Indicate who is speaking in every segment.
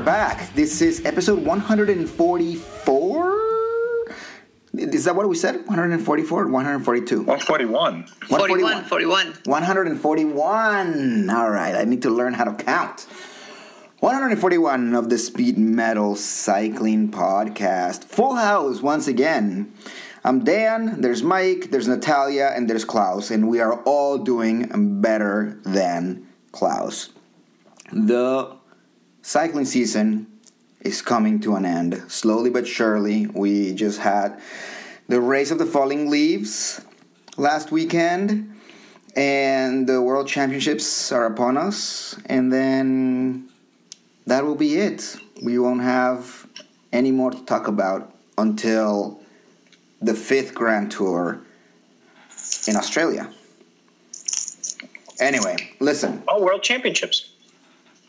Speaker 1: are back. This is episode 144. Is that what we said? 144 142?
Speaker 2: 141.
Speaker 3: 41, 41.
Speaker 1: 141. All right, I need to learn how to count. 141 of the Speed Metal Cycling Podcast. Full house once again. I'm Dan, there's Mike, there's Natalia, and there's Klaus, and we are all doing better than Klaus. The cycling season is coming to an end, slowly but surely. We just had the race of the falling leaves last weekend, and the World Championships are upon us, and then that will be it. We won't have any more to talk about until the fifth Grand Tour in Australia. Anyway, listen.
Speaker 4: Oh, World Championships.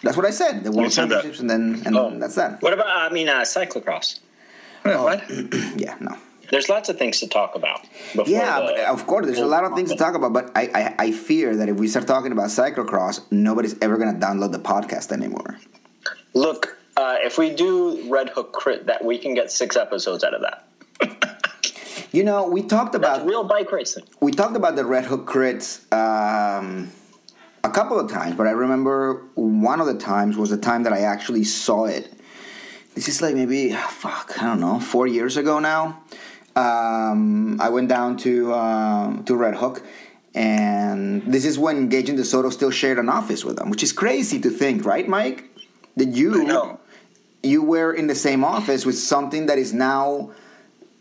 Speaker 1: That's what I said. The World. Championships, and then and
Speaker 4: Oh.
Speaker 1: that's that.
Speaker 4: What about, I mean, uh, cyclocross?
Speaker 2: Yeah, what?
Speaker 1: Yeah, no.
Speaker 4: There's lots of things to talk about.
Speaker 1: Yeah,
Speaker 4: the-
Speaker 1: but of course, there's a lot of things to talk about. But I, I, I fear that if we start talking about cyclocross, nobody's ever gonna download the podcast anymore.
Speaker 4: Look, uh, if we do Red Hook Crit, that we can get six episodes out of that.
Speaker 1: You know, we talked
Speaker 4: That's
Speaker 1: about
Speaker 4: real bike racing.
Speaker 1: we talked about the Red Hook crits um, a couple of times, but I remember one of the times was the time that I actually saw it. This is like maybe fuck, I don't know, four years ago now. Um, I went down to um, to Red Hook, and this is when Gage and DeSoto still shared an office with them, which is crazy to think, right, Mike? That you you were in the same office with something that is now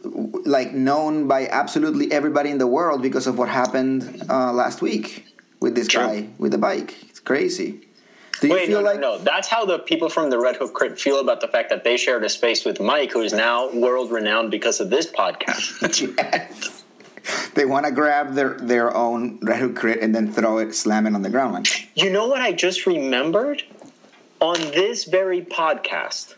Speaker 1: like known by absolutely everybody in the world because of what happened uh, last week with this
Speaker 4: True.
Speaker 1: guy with the bike. It's crazy. Do you
Speaker 4: Wait,
Speaker 1: feel
Speaker 4: no,
Speaker 1: like
Speaker 4: no, no. That's how the people from the Red Hook Crit feel about the fact that they shared a space with Mike, who is now world renowned because of this podcast.
Speaker 1: Yes. they want to grab their their own red hook crit and then throw it, slam it on the ground? Like,
Speaker 4: You know what I just remembered? On this very podcast,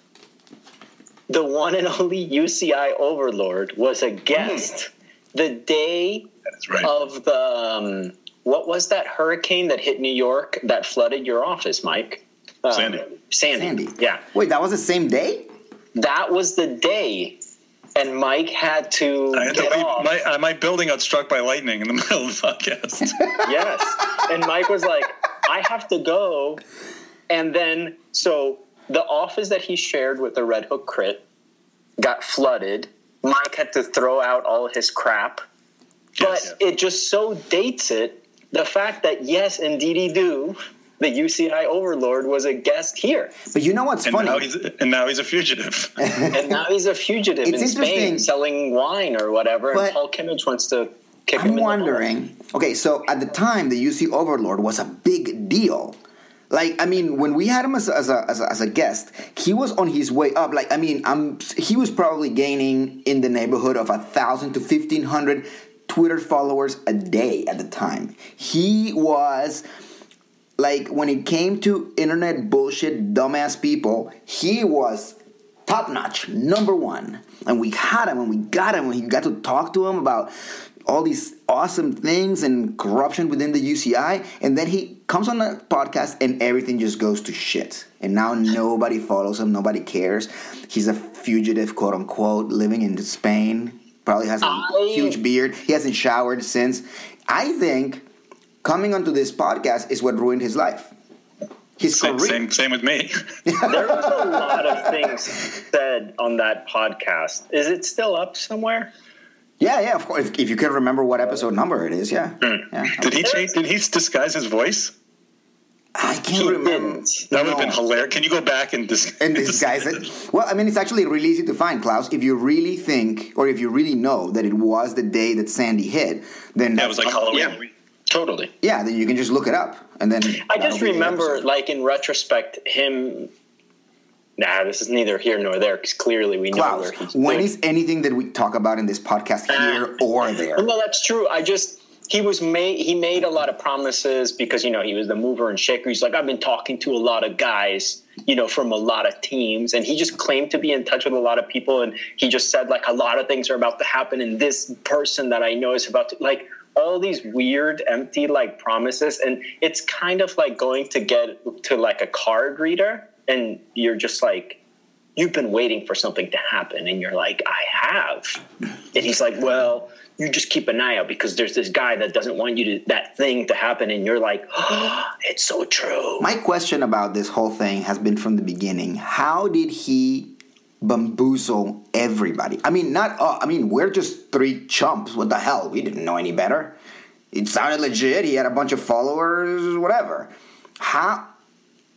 Speaker 4: the one and only UCI Overlord was a guest the day
Speaker 2: right.
Speaker 4: of the um, what was that hurricane that hit New York that flooded your office, Mike? Uh,
Speaker 2: Sandy.
Speaker 4: Sandy.
Speaker 1: Sandy.
Speaker 4: Yeah,
Speaker 1: wait, that was the same day?
Speaker 4: that was the day, and Mike had to
Speaker 2: I had to leave.
Speaker 4: off.
Speaker 2: My, uh, my building got struck by lightning in the middle of the podcast.
Speaker 4: yes. And Mike was like, I have to go. And then, so the office that he shared with the Red Hook Crit got flooded. Mike had to throw out all his crap. But
Speaker 2: Yes.
Speaker 4: it just so dates it the fact that, yes, indeedy do, the UCI Overlord was a guest here.
Speaker 1: But you know what's
Speaker 2: and
Speaker 1: funny?
Speaker 2: now he's and now he's a fugitive.
Speaker 4: And now he's a fugitive
Speaker 1: It's
Speaker 4: in Spain selling wine or whatever.
Speaker 1: But-
Speaker 4: and Paul Kimmage wants to kick him
Speaker 1: I'm
Speaker 4: in the
Speaker 1: wondering. Okay, so at the time, the UC Overlord was a big deal. Like, I mean, when we had him as a, as a, as a, as a guest, he was on his way up. Like, I mean, I'm he was probably gaining in the neighborhood of a thousand to fifteen hundred Twitter followers a day at the time. He was like when it came to internet bullshit, dumbass people, he was top notch, number one. And we had him and we got him and we got to talk to him about all these awesome things and corruption within the UCI. And then he comes on a podcast and everything just goes to shit. And now nobody follows him, nobody cares. He's a fugitive, quote unquote, living in Spain. Probably has a
Speaker 4: I-
Speaker 1: huge beard. He hasn't showered since. I think coming onto this podcast is what ruined his life. His
Speaker 2: same,
Speaker 1: career.
Speaker 2: same same with me.
Speaker 4: There was a lot of things said on that podcast. Is it still up somewhere?
Speaker 1: Yeah, yeah, of course. If, if you can remember what episode uh, number it is, yeah. Hmm. yeah.
Speaker 2: Did he change? Did he disguise his voice?
Speaker 1: I can't remember.
Speaker 2: That would have been hilarious. Can you go back and dis-
Speaker 1: And disguise it. Well, I mean, it's actually really easy to find, Klaus. If you really think, or if you really know that it was the day that Sandy hit, then
Speaker 2: That was like Halloween.
Speaker 4: Yeah, totally.
Speaker 1: yeah, then you can just look it up, and then
Speaker 4: I just remember, like in retrospect, him. Nah, this is neither here nor there because clearly we know
Speaker 1: Klaus.
Speaker 4: where he's.
Speaker 1: When
Speaker 4: good.
Speaker 1: is anything that we talk about in this podcast here ah. or there?
Speaker 4: Well, no, that's true. I just he was made he made a lot of promises because you know he was the mover and shaker. He's like I've been talking to a lot of guys, you know, from a lot of teams, and he just claimed to be in touch with a lot of people, and he just said like a lot of things are about to happen, and this person that I know is about to like all these weird empty like promises and it's kind of like going to get to like a card reader and you're just like, you've been waiting for something to happen, and you're like, I have, and he's like, well, you just keep an eye out because there's this guy that doesn't want you to that thing to happen, and you're like, oh, it's so true.
Speaker 1: My question about this whole thing has been from the beginning. How did he bamboozle everybody? I mean, not. Uh, I mean, we're just three chumps. What the hell? We didn't know any better. It sounded legit. He had a bunch of followers. Whatever. How?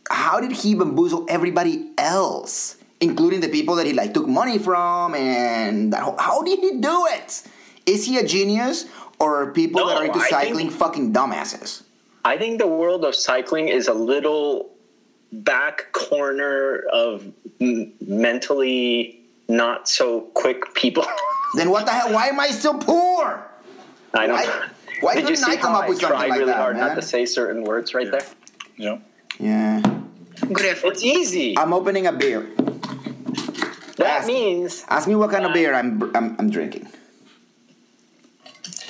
Speaker 1: How did he bamboozle everybody else, including the people that he like took money from? And that, how did he do it? Is he a genius, or are people that are into
Speaker 4: I
Speaker 1: cycling
Speaker 4: think-
Speaker 1: fucking dumbasses?
Speaker 4: I think the world of cycling is a little back corner of m- mentally not so quick people.
Speaker 1: Then what the hell? Why am I still poor?
Speaker 4: I don't.
Speaker 1: Why- why
Speaker 4: Did you
Speaker 1: couldn't I
Speaker 4: see
Speaker 1: come
Speaker 4: how
Speaker 1: up with
Speaker 4: I
Speaker 1: something
Speaker 4: tried
Speaker 1: like
Speaker 4: really
Speaker 1: that,
Speaker 4: hard
Speaker 1: man?
Speaker 4: not to say certain words right there?
Speaker 2: Yeah.
Speaker 1: Yeah.
Speaker 3: Good effort.
Speaker 4: It's easy.
Speaker 1: I'm opening a beer.
Speaker 4: that
Speaker 1: ask-
Speaker 4: means
Speaker 1: Ask me what kind of beer I'm I'm, I'm drinking.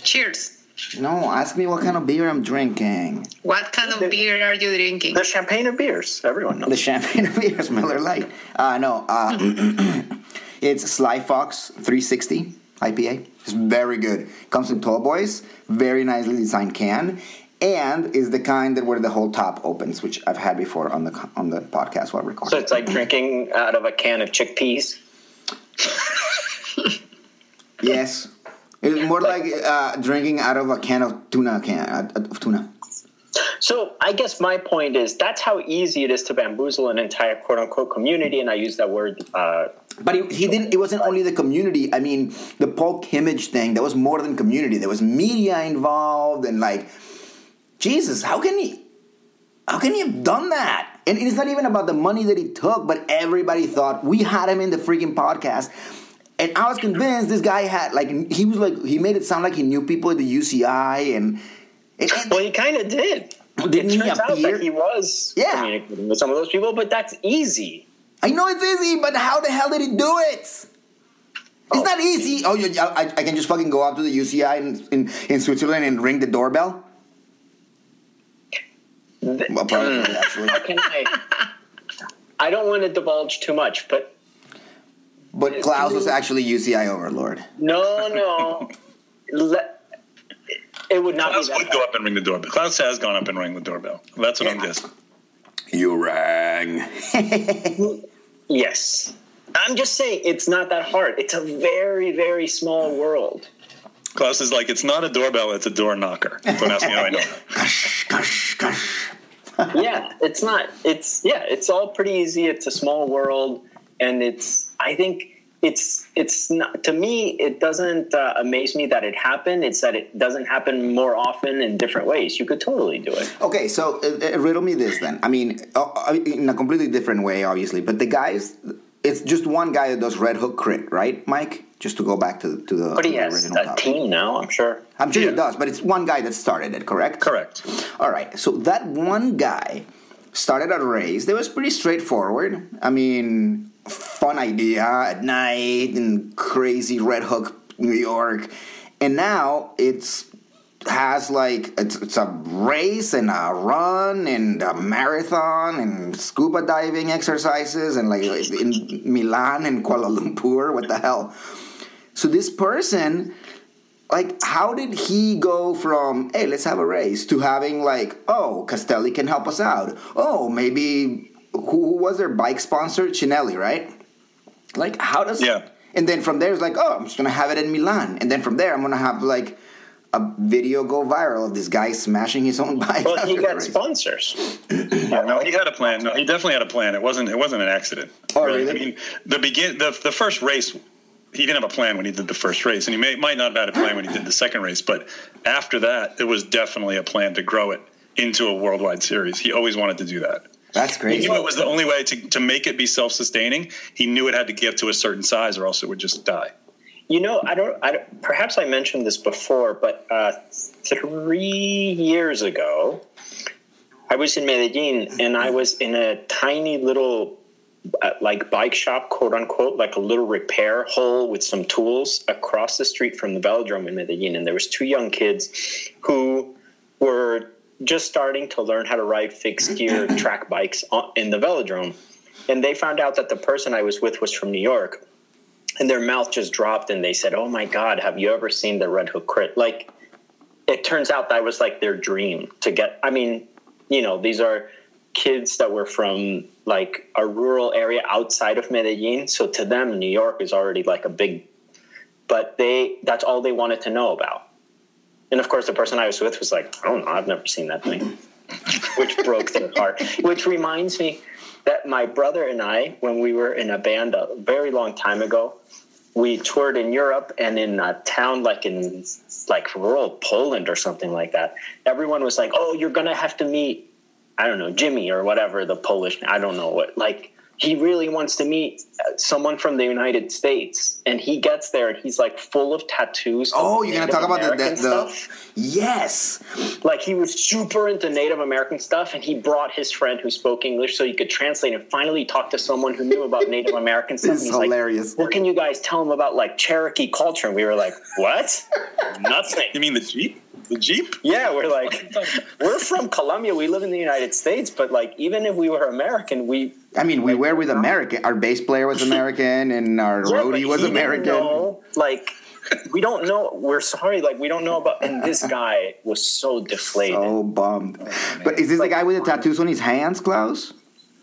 Speaker 3: Cheers.
Speaker 1: No, ask me what kind of beer I'm drinking.
Speaker 3: What kind of beer are you drinking?
Speaker 4: the champagne of beers. Everyone knows.
Speaker 1: The champagne of beers, Miller Lite. Uh, no, uh, it's Sly Fox 360 IPA. It's very good. Comes in tall boys, very nicely designed can, and is the kind that where the whole top opens, which I've had before on the on the podcast while recording.
Speaker 4: So it's like drinking out of a can of chickpeas.
Speaker 1: Yes. It's more like uh, drinking out of a can of tuna can uh, of tuna.
Speaker 4: So I guess my point is that's how easy it is to bamboozle an entire quote unquote community, and I use that word. Uh,
Speaker 1: But he, he didn't. It wasn't only the community. I mean, the Paul Kimmage thing. That was more than community. There was media involved, and like, Jesus, how can he? How can he have done that? And it's not even about the money that he took, but everybody thought we had him in the freaking podcast. And I was convinced this guy had like he was like he made it sound like he knew people at the UCI and, and, and
Speaker 4: well, he kind of did.
Speaker 1: Didn't
Speaker 4: it
Speaker 1: he
Speaker 4: turns out that he was
Speaker 1: Yeah.
Speaker 4: communicating with some of those people, but that's easy.
Speaker 1: I know it's easy, but how the hell did he do it? It's oh. not easy. Oh, you, I, I can just fucking go up to the UCI in, in, in Switzerland and ring the doorbell. Well, probably hmm. actually.
Speaker 4: Can I? I don't want to divulge too much, but
Speaker 1: But Klaus was actually UCI overlord.
Speaker 4: no, no. Let, it would not
Speaker 2: Klaus
Speaker 4: be that
Speaker 2: would go up and ring the doorbell. Klaus has gone up and rang the doorbell. That's what I'm
Speaker 1: Yeah.
Speaker 2: guessing.
Speaker 1: You rang.
Speaker 4: Yes. I'm just saying it's not that hard. It's a very, very small world.
Speaker 2: Klaus is like, it's not a doorbell, it's a door knocker. Don't ask me how I know that.
Speaker 1: Gosh, gosh, gosh.
Speaker 4: yeah, it's not. It's yeah, it's all pretty easy. It's a small world, and it's. I think it's it's not to me. It doesn't uh, amaze me that it happened. It's that it doesn't happen more often in different ways. You could totally do it.
Speaker 1: Okay, so uh, uh, riddle me this then. I mean, uh, uh, in a completely different way, obviously, but the guys, it's just one guy that does Red Hook Crit, right, Mike? Just to go back to, to the,
Speaker 4: But he
Speaker 1: the
Speaker 4: has
Speaker 1: original
Speaker 4: a
Speaker 1: topic.
Speaker 4: team now. I'm sure.
Speaker 1: I'm sure
Speaker 2: Yeah.
Speaker 1: he does, but it's one guy that started it, correct?
Speaker 2: Correct.
Speaker 1: All right, so that one guy started a race that was pretty straightforward. I mean, fun idea at night in crazy Red Hook, New York, and now it's has like it's, it's a race and a run and a marathon and scuba diving exercises and like in Milan and Kuala Lumpur. What the hell? So this person like how did he go from hey let's have a race to having like oh castelli can help us out oh maybe who, who was their bike sponsor Cinelli right like how does
Speaker 2: Yeah.
Speaker 1: and then from there it's like oh i'm just gonna have it in milan and then from there i'm gonna have like a video go viral of this guy smashing his own bike
Speaker 4: Well, he got
Speaker 1: race.
Speaker 4: sponsors.
Speaker 2: Yeah, no, he had a plan. No, he definitely had a plan. It wasn't. It wasn't an accident.
Speaker 1: Oh, really?
Speaker 2: I mean, the begin the the first race, he didn't have a plan when he did the first race, and he may, might not have had a plan when he did the second race. But after that, it was definitely a plan to grow it into a worldwide series. He always wanted to do that.
Speaker 1: That's
Speaker 2: great.
Speaker 1: He
Speaker 2: knew it was the only way to, to make it be self sustaining. He knew it had to get to a certain size, or else it would just die.
Speaker 4: You know, I don't, I don't. Perhaps I mentioned this before, but uh, three years ago, I was in Medellin, and I was in a tiny little, uh, like bike shop, quote unquote, like a little repair hole with some tools across the street from the velodrome in Medellin, and there was two young kids who were just starting to learn how to ride fixed gear mm-hmm. track bikes on, in the velodrome. and they found out that the person I was with was from New York, and their mouth just dropped, and they said, "Oh my God, have you ever seen the Red Hook Crit?" Like, it turns out that was like their dream to get. I mean, you know, these are kids that were from like a rural area outside of Medellin, so to them, New York is already like a big. But they that's all they wanted to know about. And of course, the person I was with was like, oh, I don't know, I've never seen that thing, which broke their heart. Which reminds me that my brother and I, when we were in a band a very long time ago, we toured in Europe and in a town like in like rural Poland or something like that. Everyone was like, "Oh, you're gonna have to meet, I don't know, Jimmy or whatever the Polish. I don't know what like." He really wants to meet someone from the United States, and he gets there and he's like full of tattoos.
Speaker 1: Oh, you're gonna
Speaker 4: Native
Speaker 1: talk about the,
Speaker 4: American
Speaker 1: the, the
Speaker 4: stuff.
Speaker 1: yes.
Speaker 4: Like he was super into Native American stuff, and he brought his friend who spoke English so he could translate and finally talk to someone who knew about Native American stuff.
Speaker 1: This is
Speaker 4: and he's
Speaker 1: hilarious.
Speaker 4: Like, what can you guys tell him about like Cherokee culture? And we were like, what? Nothing.
Speaker 2: You mean the Jeep? The Jeep?
Speaker 4: Yeah, we're like, we're from Colombia. We live in the United States, but like, even if we were American, we
Speaker 1: I mean, we were with American. Our bass player was American, and our
Speaker 4: Yeah,
Speaker 1: roadie was
Speaker 4: he didn't
Speaker 1: American.
Speaker 4: know, like, we don't know. We're sorry. Like, we don't know about. And this guy was so deflated.
Speaker 1: So bummed. But is this the guy with the tattoos on his hands, Klaus?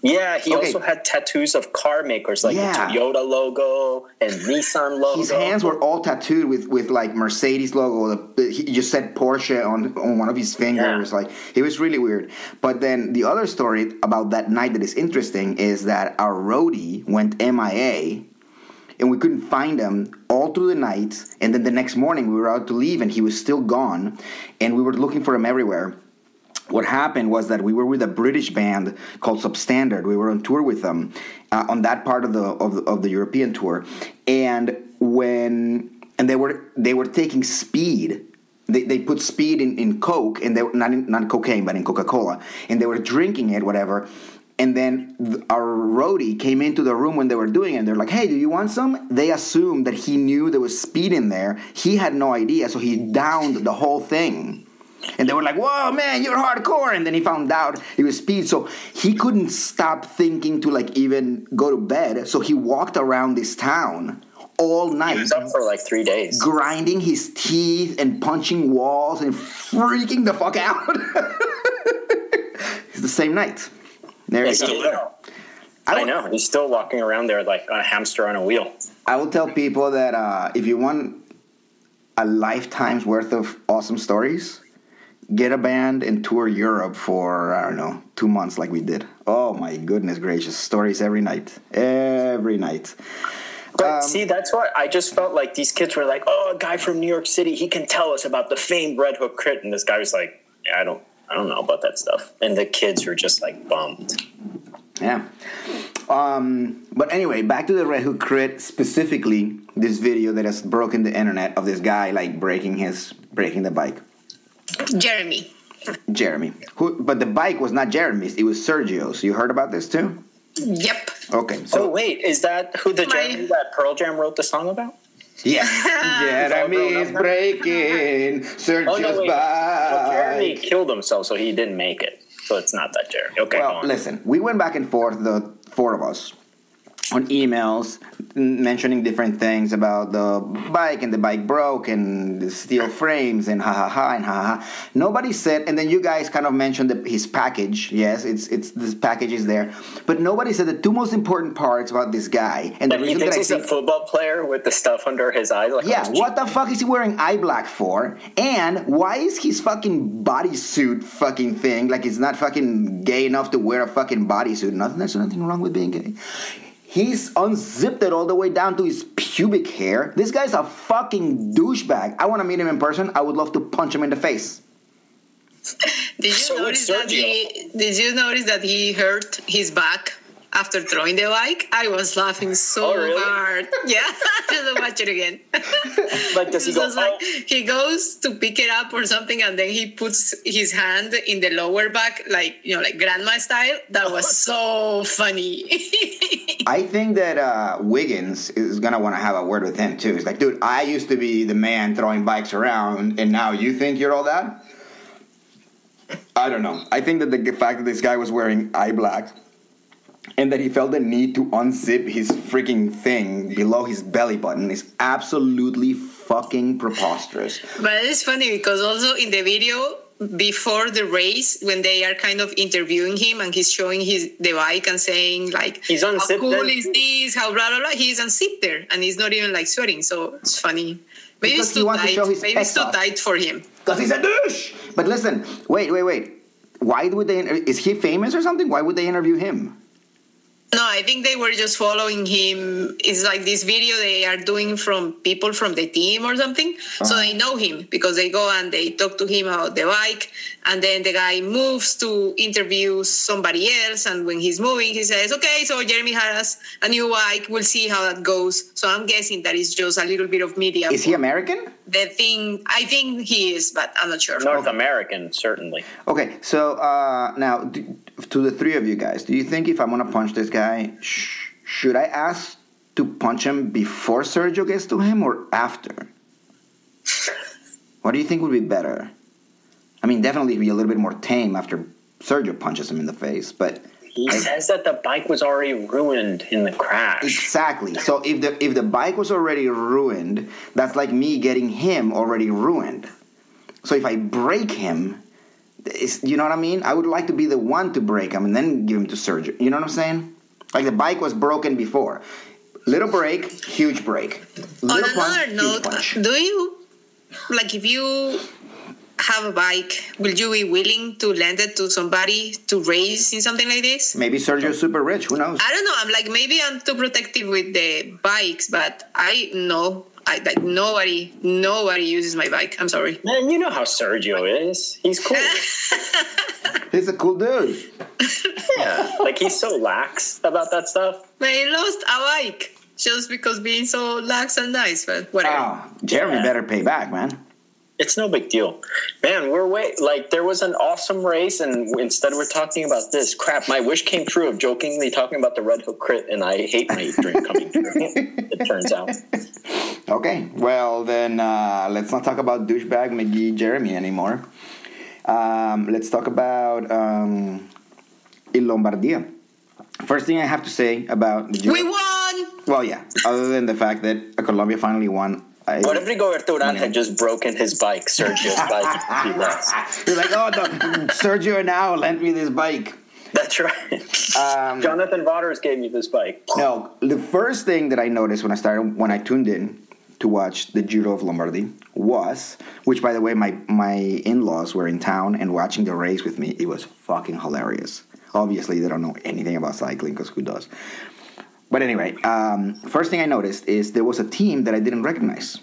Speaker 4: Yeah, he
Speaker 1: Okay.
Speaker 4: also had tattoos of car makers, like
Speaker 1: Yeah.
Speaker 4: the Toyota logo and Nissan logo.
Speaker 1: His hands were all tattooed with, with like Mercedes logo. The, he just said Porsche on on one of his fingers.
Speaker 4: Yeah.
Speaker 1: Like it was really weird. But then the other story about that night that is interesting is that our roadie went MIA. And we couldn't find him all through the night. And then the next morning, we were out to leave, and he was still gone. And we were looking for him everywhere. What happened was that we were with a British band called Substandard. We were on tour with them uh, on that part of the, of the of the European tour, and when and they were they were taking speed. They, they put speed in, in Coke and they not in, not cocaine but in Coca Cola and they were drinking it whatever. And then th- our roadie came into the room when they were doing it. And they're like, "Hey, do you want some?" They assumed that he knew there was speed in there. He had no idea, so he downed the whole thing. And they were like, "Whoa, man, you're hardcore!" And then he found out it was speed, so he couldn't stop thinking to like even go to bed. So he walked around this town all night.
Speaker 4: He was up for like three days.
Speaker 1: grinding his teeth and punching walls and freaking the fuck out. it's the same night. There you
Speaker 4: He's
Speaker 1: go.
Speaker 4: still-
Speaker 1: I
Speaker 4: I
Speaker 1: don't-
Speaker 4: know. He's still walking around there like a hamster on a wheel.
Speaker 1: I will tell people that uh, if you want a lifetime's worth of awesome stories, get a band and tour Europe for I don't know two months like we did. Oh my goodness gracious, stories every night, every night.
Speaker 4: But
Speaker 1: Um,
Speaker 4: see, that's what I just felt like these kids were like, "Oh, a guy from New York City, he can tell us about the famed Red Hook Crit," and this guy was like, "Yeah, I don't, I don't know about that stuff." And the kids were just like bummed.
Speaker 1: Yeah. Um, but anyway, back to the Red Hook Crit specifically. This video that has broken the internet of this guy like breaking his breaking the bike.
Speaker 3: Jeremy.
Speaker 1: Jeremy, who, but the bike was not Jeremy's; it was Sergio's. You heard about this too?
Speaker 3: Yep.
Speaker 1: Okay,
Speaker 4: oh
Speaker 1: so
Speaker 4: wait, is that who the
Speaker 3: My-
Speaker 4: Jeremy that Pearl Jam wrote the song about?
Speaker 1: Yeah. Jeremy oh,
Speaker 4: grown
Speaker 1: is breaking Sergio's
Speaker 4: Oh no, wait. So Jeremy
Speaker 1: bike.
Speaker 4: killed himself, so he didn't make it. So it's not that Jeremy. Okay, go
Speaker 1: Well,
Speaker 4: on.
Speaker 1: listen, we went back and forth, the four of us, on emails mentioning different things about the bike and the bike broke and the steel frames and ha ha ha and ha ha ha. Nobody said, and then you guys kind of mentioned the, his package. Yes, it's it's this package is there, but nobody said the two most important parts about this guy. And the
Speaker 4: But he
Speaker 1: reason
Speaker 4: thinks
Speaker 1: that I
Speaker 4: he's
Speaker 1: think
Speaker 4: a football player with the stuff under his eyes. Like
Speaker 1: Yeah,
Speaker 4: oh,
Speaker 1: what the fuck is he wearing eye black for? And why is his fucking bodysuit fucking thing like it's not fucking gay enough to wear a fucking bodysuit? Nothing, there's nothing wrong with being gay. He's unzipped it all the way down to his pubic hair. This guy's a fucking douchebag. I want to meet him in person. I would love to punch him in the face.
Speaker 3: Did you
Speaker 4: So
Speaker 3: notice that he? Did you notice that he hurt his back after throwing the bike? I was laughing so
Speaker 4: Oh, really?
Speaker 3: hard. Yeah, just watch it again.
Speaker 4: Like, does he
Speaker 3: It
Speaker 4: go?
Speaker 3: was like
Speaker 4: "Oh."
Speaker 3: he goes to pick it up or something, and then he puts his hand in the lower back, like you know, like grandma style. That was so funny.
Speaker 1: I think that uh, Wiggins is gonna want to have a word with him too. He's like, dude, I used to be the man throwing bikes around, and now you think you're all that? I don't know. I think that the fact that this guy was wearing eye black and that he felt the need to unzip his freaking thing below his belly button is absolutely fucking preposterous.
Speaker 3: But it's funny because also in the video before the race, when they are kind of interviewing him and he's showing his the bike and saying like,
Speaker 4: He's
Speaker 3: "How cool
Speaker 4: then?
Speaker 3: is this? How blah blah blah." He's unzipped there and he's not even like sweating, so it's funny. Maybe
Speaker 1: Because
Speaker 3: it's too
Speaker 1: wants to
Speaker 3: tight.
Speaker 1: show
Speaker 3: Maybe it's too
Speaker 1: off.
Speaker 3: tight for him.
Speaker 1: Because he's a douche. But listen, wait, wait, wait. Why would they? Is he famous or something? Why would they interview him?
Speaker 3: No, I think they were just following him. It's like this video they are doing from people from the team or something. So they ah. know him because they go and they talk to him about the bike. And then the guy moves to interview somebody else. And when he's moving, he says, Okay, so Jeremy has a new bike. We'll see how that goes. So I'm guessing that is just a little bit of media.
Speaker 1: Is he American?
Speaker 3: The thing, I think he is, but I'm not sure.
Speaker 4: North American, certainly.
Speaker 1: Okay, so uh, now d- to the three of you guys, do you think if I'm gonna punch this guy, sh- should I ask to punch him before Sergio gets to him or after? What do you think would be better? I mean, definitely be a little bit more tame after Sergio punches him in the face, but
Speaker 4: He says that the bike was already ruined in the crash.
Speaker 1: exactly. So if the if the bike was already ruined, that's like me getting him already ruined. So if I break him, it's, you know what I mean? I would like to be the one to break him and then give him to surgery. You know what I'm saying? Like the bike was broken before. Little break, huge break.
Speaker 3: On another
Speaker 1: huge
Speaker 3: note,
Speaker 1: punch.
Speaker 3: do you like if you have a bike, will you be willing to lend it to somebody to race in something like this?
Speaker 1: Maybe Sergio's super rich. Who knows?
Speaker 3: I don't know. I'm like maybe I'm too protective with the bikes, but I know I like nobody nobody uses my bike. I'm sorry.
Speaker 4: Man, you know how Sergio is. He's cool.
Speaker 1: He's a cool dude.
Speaker 4: yeah. Like he's so lax about that stuff.
Speaker 3: But he lost a bike just because being so lax and nice, but whatever.
Speaker 1: Oh, Jeremy
Speaker 4: Yeah.
Speaker 1: better pay back, man.
Speaker 4: It's no big deal. Man, we're way like there was an awesome race and instead we're talking about this. Crap, my wish came true of jokingly talking about the Red Hook crit and I hate my dream coming true. it turns out.
Speaker 1: Okay, well then uh, let's not talk about douchebag McGee Jeremy anymore. Um, let's talk about um, Il Lombardia. First thing I have to say about the Giro-
Speaker 3: we won.
Speaker 1: well, yeah. Other than the fact that Colombia finally won, I,
Speaker 4: What if Rigoberto Urán had just broken his bike, Sergio's bike? He lost.
Speaker 1: you're like, oh, no, Sergio now lent me this bike.
Speaker 4: That's right.
Speaker 1: Um,
Speaker 4: Jonathan Vaughters gave me this bike.
Speaker 1: No, the first thing that I noticed when I started when I tuned in to watch the Giro of Lombardy was, which by the way, my my in-laws were in town and watching the race with me. It was fucking hilarious. Obviously, they don't know anything about cycling because who does? But anyway, um, first thing I noticed is there was a team that I didn't recognize.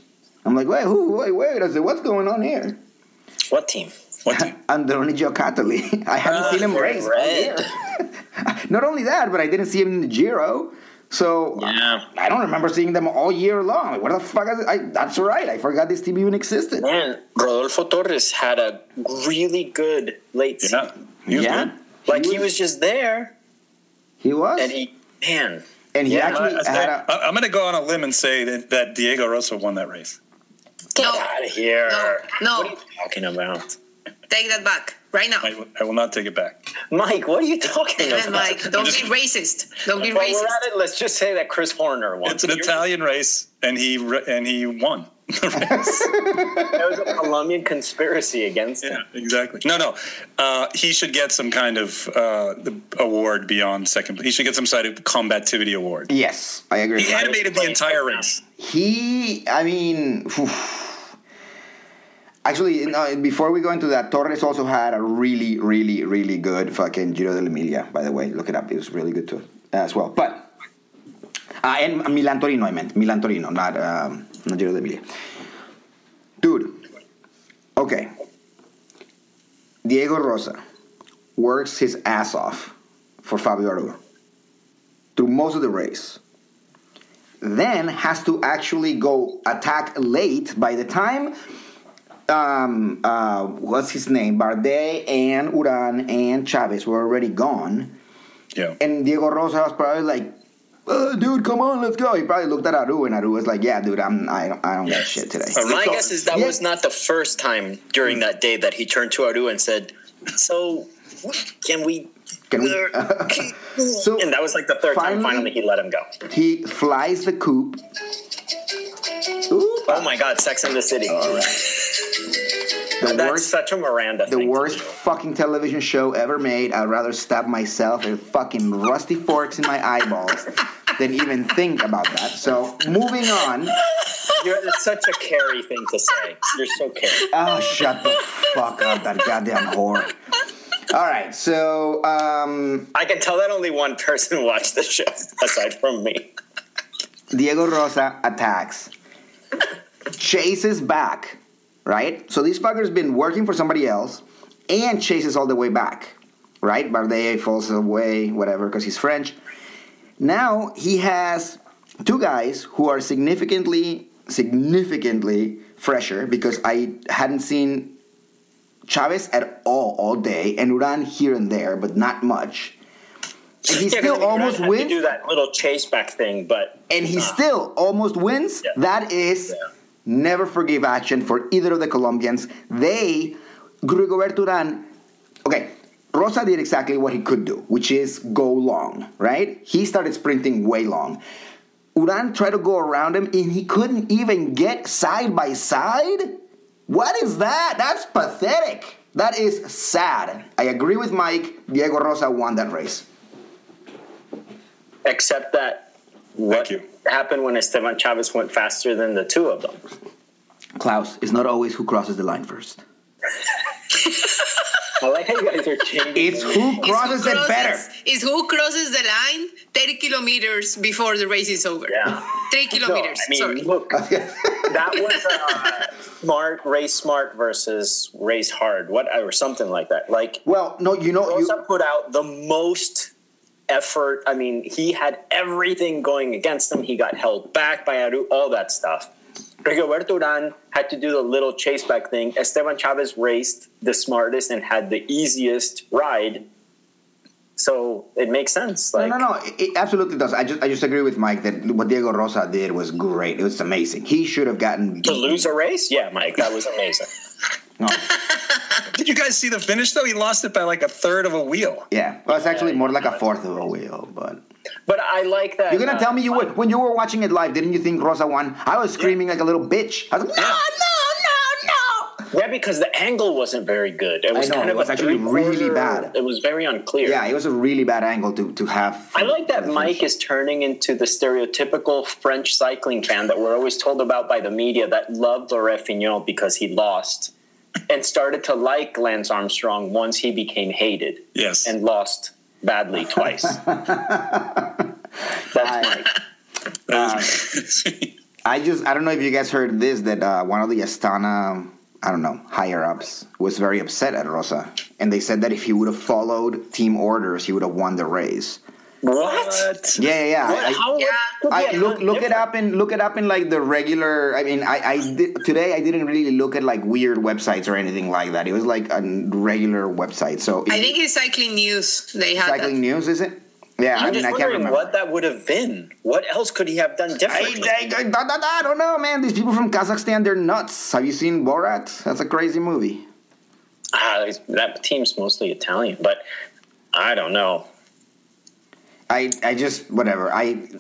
Speaker 1: I'm like, wait, who? Wait, wait! I said, what's going on here?
Speaker 4: What team?
Speaker 2: What do you,
Speaker 1: Androni Giocattoli. I haven't
Speaker 4: Ah,
Speaker 1: seen him race all year. Not only that, but I didn't see him in the Giro. So
Speaker 4: Yeah.
Speaker 1: I don't remember seeing them all year long. Like, what the fuck? Is I, that's right. I forgot this team even existed.
Speaker 4: Man, Rodolfo Torres had a really good late season.
Speaker 2: yeah, he was
Speaker 1: yeah,
Speaker 2: good.
Speaker 4: Like he was just there,
Speaker 1: he was,
Speaker 4: and he man.
Speaker 1: And he
Speaker 4: yeah,
Speaker 1: actually
Speaker 2: I- I-
Speaker 1: had a.
Speaker 2: I- I'm going to go on a limb and say that, that Diego Rosa won that race.
Speaker 4: Get
Speaker 3: No.
Speaker 4: out of here!
Speaker 3: No, no.
Speaker 4: What are you talking about,
Speaker 3: Take that back right now.
Speaker 2: I, will- I will not take it back.
Speaker 4: Mike? What are you talking
Speaker 3: Damn
Speaker 4: about?
Speaker 3: Mike. Don't be racist. Don't be
Speaker 4: While we're
Speaker 3: racist.
Speaker 4: at it, let's just say that Chris Horner won.
Speaker 2: It's an Italian race, and he and he won the race.
Speaker 4: There was a Colombian conspiracy against
Speaker 2: yeah,
Speaker 4: him.
Speaker 2: exactly. No, no, uh, he should get some kind of uh, award beyond second. He should get some sort of combativity award.
Speaker 1: Yes, I agree.
Speaker 2: He animated the entire race.
Speaker 1: He, I mean, phew. actually, no, before we go into that, Torres also had a really, really, really good fucking Giro de dell'Emilia. By the way, look it up; it was really good too as well. But uh, and Milan Torino, I meant Milan Torino, not um, not Giro dell'Emilia. Dude, okay. Diego Rosa works his ass off for Fabio Aru through most of the race then has to actually go attack late by the time um uh what's his name Bardet and Uran and Chaves were already gone
Speaker 2: Yeah.
Speaker 1: and Diego Rosa was probably like uh, dude come on let's go he probably looked at Aru and Aru was like yeah dude I'm I don't, I don't got shit today
Speaker 2: Aru-
Speaker 4: My
Speaker 2: So-
Speaker 4: guess is that
Speaker 1: Yeah.
Speaker 4: was not the first time during that day that he turned to Aru and said, "So, can we
Speaker 1: Can we? so
Speaker 4: And that was like the third
Speaker 1: Finally-
Speaker 4: time finally he let him go.
Speaker 1: he flies the coop. Ooh,
Speaker 4: Oh my God, Sex in the City.
Speaker 1: The
Speaker 4: That's
Speaker 1: worst,
Speaker 4: such a Miranda
Speaker 1: the worst fucking television show ever made. I'd rather stab myself with fucking rusty forks in my eyeballs than even think about that. So moving on.
Speaker 4: You're, it's such a Carrie thing to say. You're so Carrie.
Speaker 1: Oh, shut the fuck up, that goddamn whore. All right, so um,
Speaker 4: I can tell that only one person watched the show aside from me.
Speaker 1: Diego Rosa attacks, chases back, right? So this fucker's been working for somebody else and chases all the way back, right? Bardet falls away, whatever, because he's French. Now he has two guys who are significantly, significantly fresher because I hadn't seen Chaves at all all day and Uran here and there, but not much. And he
Speaker 4: Yeah,
Speaker 1: still
Speaker 4: I mean,
Speaker 1: almost wins.
Speaker 4: do that little chase back thing, but
Speaker 1: and he still almost wins.
Speaker 4: Yeah.
Speaker 1: That is
Speaker 4: Yeah.
Speaker 1: Never forgive action for either of the Colombians. They, Rigoberto Urán, okay, Rosa did exactly what he could do, which is go long, right? He started sprinting way long. Uran tried to go around him and he couldn't even get side by side? What is that? That's pathetic. That is sad. I agree with Mike. Diego Rosa won that race.
Speaker 4: except that what
Speaker 2: you.
Speaker 4: happened when Esteban Chaves went faster than the two of them?
Speaker 1: Klaus, it's not always who crosses the line first.
Speaker 4: I like how you guys are changing.
Speaker 1: It's who crosses it better.
Speaker 3: Is who crosses the line 30 kilometers before the race is over.
Speaker 4: Yeah.
Speaker 3: Three
Speaker 4: No,
Speaker 3: kilometers.
Speaker 4: I mean,
Speaker 3: sorry.
Speaker 4: look, that was uh, smart race smart versus race hard, what or something like that. Like
Speaker 1: Well, no, you know, you,
Speaker 4: put out the most effort. I mean, he had everything going against him. He got held back by Aru, all that stuff. Rigoberto Urán had to do the little chase back thing. Esteban Chaves raced the smartest and had the easiest ride. So it makes sense.
Speaker 1: no,
Speaker 4: Like,
Speaker 1: no, no, it, it absolutely does. I just, I just agree with Mike that what Diego Rosa did was great. It was amazing. He should have gotten
Speaker 4: to lose a race, yeah, Mike, that was amazing.
Speaker 1: No,
Speaker 2: Did you guys see the finish though? He lost it by like a third of a wheel.
Speaker 1: yeah, well, it's actually more like a fourth of a wheel. But
Speaker 4: But I like that.
Speaker 1: you're gonna
Speaker 4: uh,
Speaker 1: tell me you would when you were watching it live. Didn't you think Rosa won? I was screaming like a little bitch. I was like, no,
Speaker 2: Yeah.
Speaker 1: no, no, no.
Speaker 4: Yeah, because the angle wasn't very good. It was
Speaker 1: know,
Speaker 4: kind
Speaker 1: it
Speaker 4: of
Speaker 1: was
Speaker 4: a
Speaker 1: actually really bad.
Speaker 4: It was very unclear.
Speaker 1: Yeah, it was a really bad angle to to have.
Speaker 4: I like that Mike is turning into the stereotypical French cycling fan that we're always told about by the media that loved Laurent Fignon because he lost and started to like Lance Armstrong once he became hated
Speaker 2: Yes.
Speaker 4: and lost badly twice. That's Mike.
Speaker 1: I just I don't know if you guys heard this that uh, one of the Astana I don't know higher ups was very upset at Rosa, and they said that if he would have followed team orders, he would have won the race.
Speaker 4: What?
Speaker 1: Yeah, yeah, yeah.
Speaker 4: What?
Speaker 1: I-
Speaker 4: How would-
Speaker 3: Yeah.
Speaker 1: I,
Speaker 4: be
Speaker 1: look
Speaker 4: a
Speaker 1: look it up and look it up in like the regular. I mean, I, I did, today I didn't really look at like weird websites or anything like that. It was like a regular website. So
Speaker 3: I think it's cycling news. They had
Speaker 1: cycling
Speaker 3: that.
Speaker 1: news is it? Yeah,
Speaker 4: I'm
Speaker 1: I mean
Speaker 4: just
Speaker 1: I can't
Speaker 4: wondering
Speaker 1: remember.
Speaker 4: what that would have been. What else could he have done differently?
Speaker 1: I, I, da- da- da, I don't know, man. These people from Kazakhstan, they're nuts. Have you seen Borat? That's a crazy movie.
Speaker 4: Ah, that team's mostly Italian, but I don't know.
Speaker 1: I, I just whatever. I
Speaker 4: Who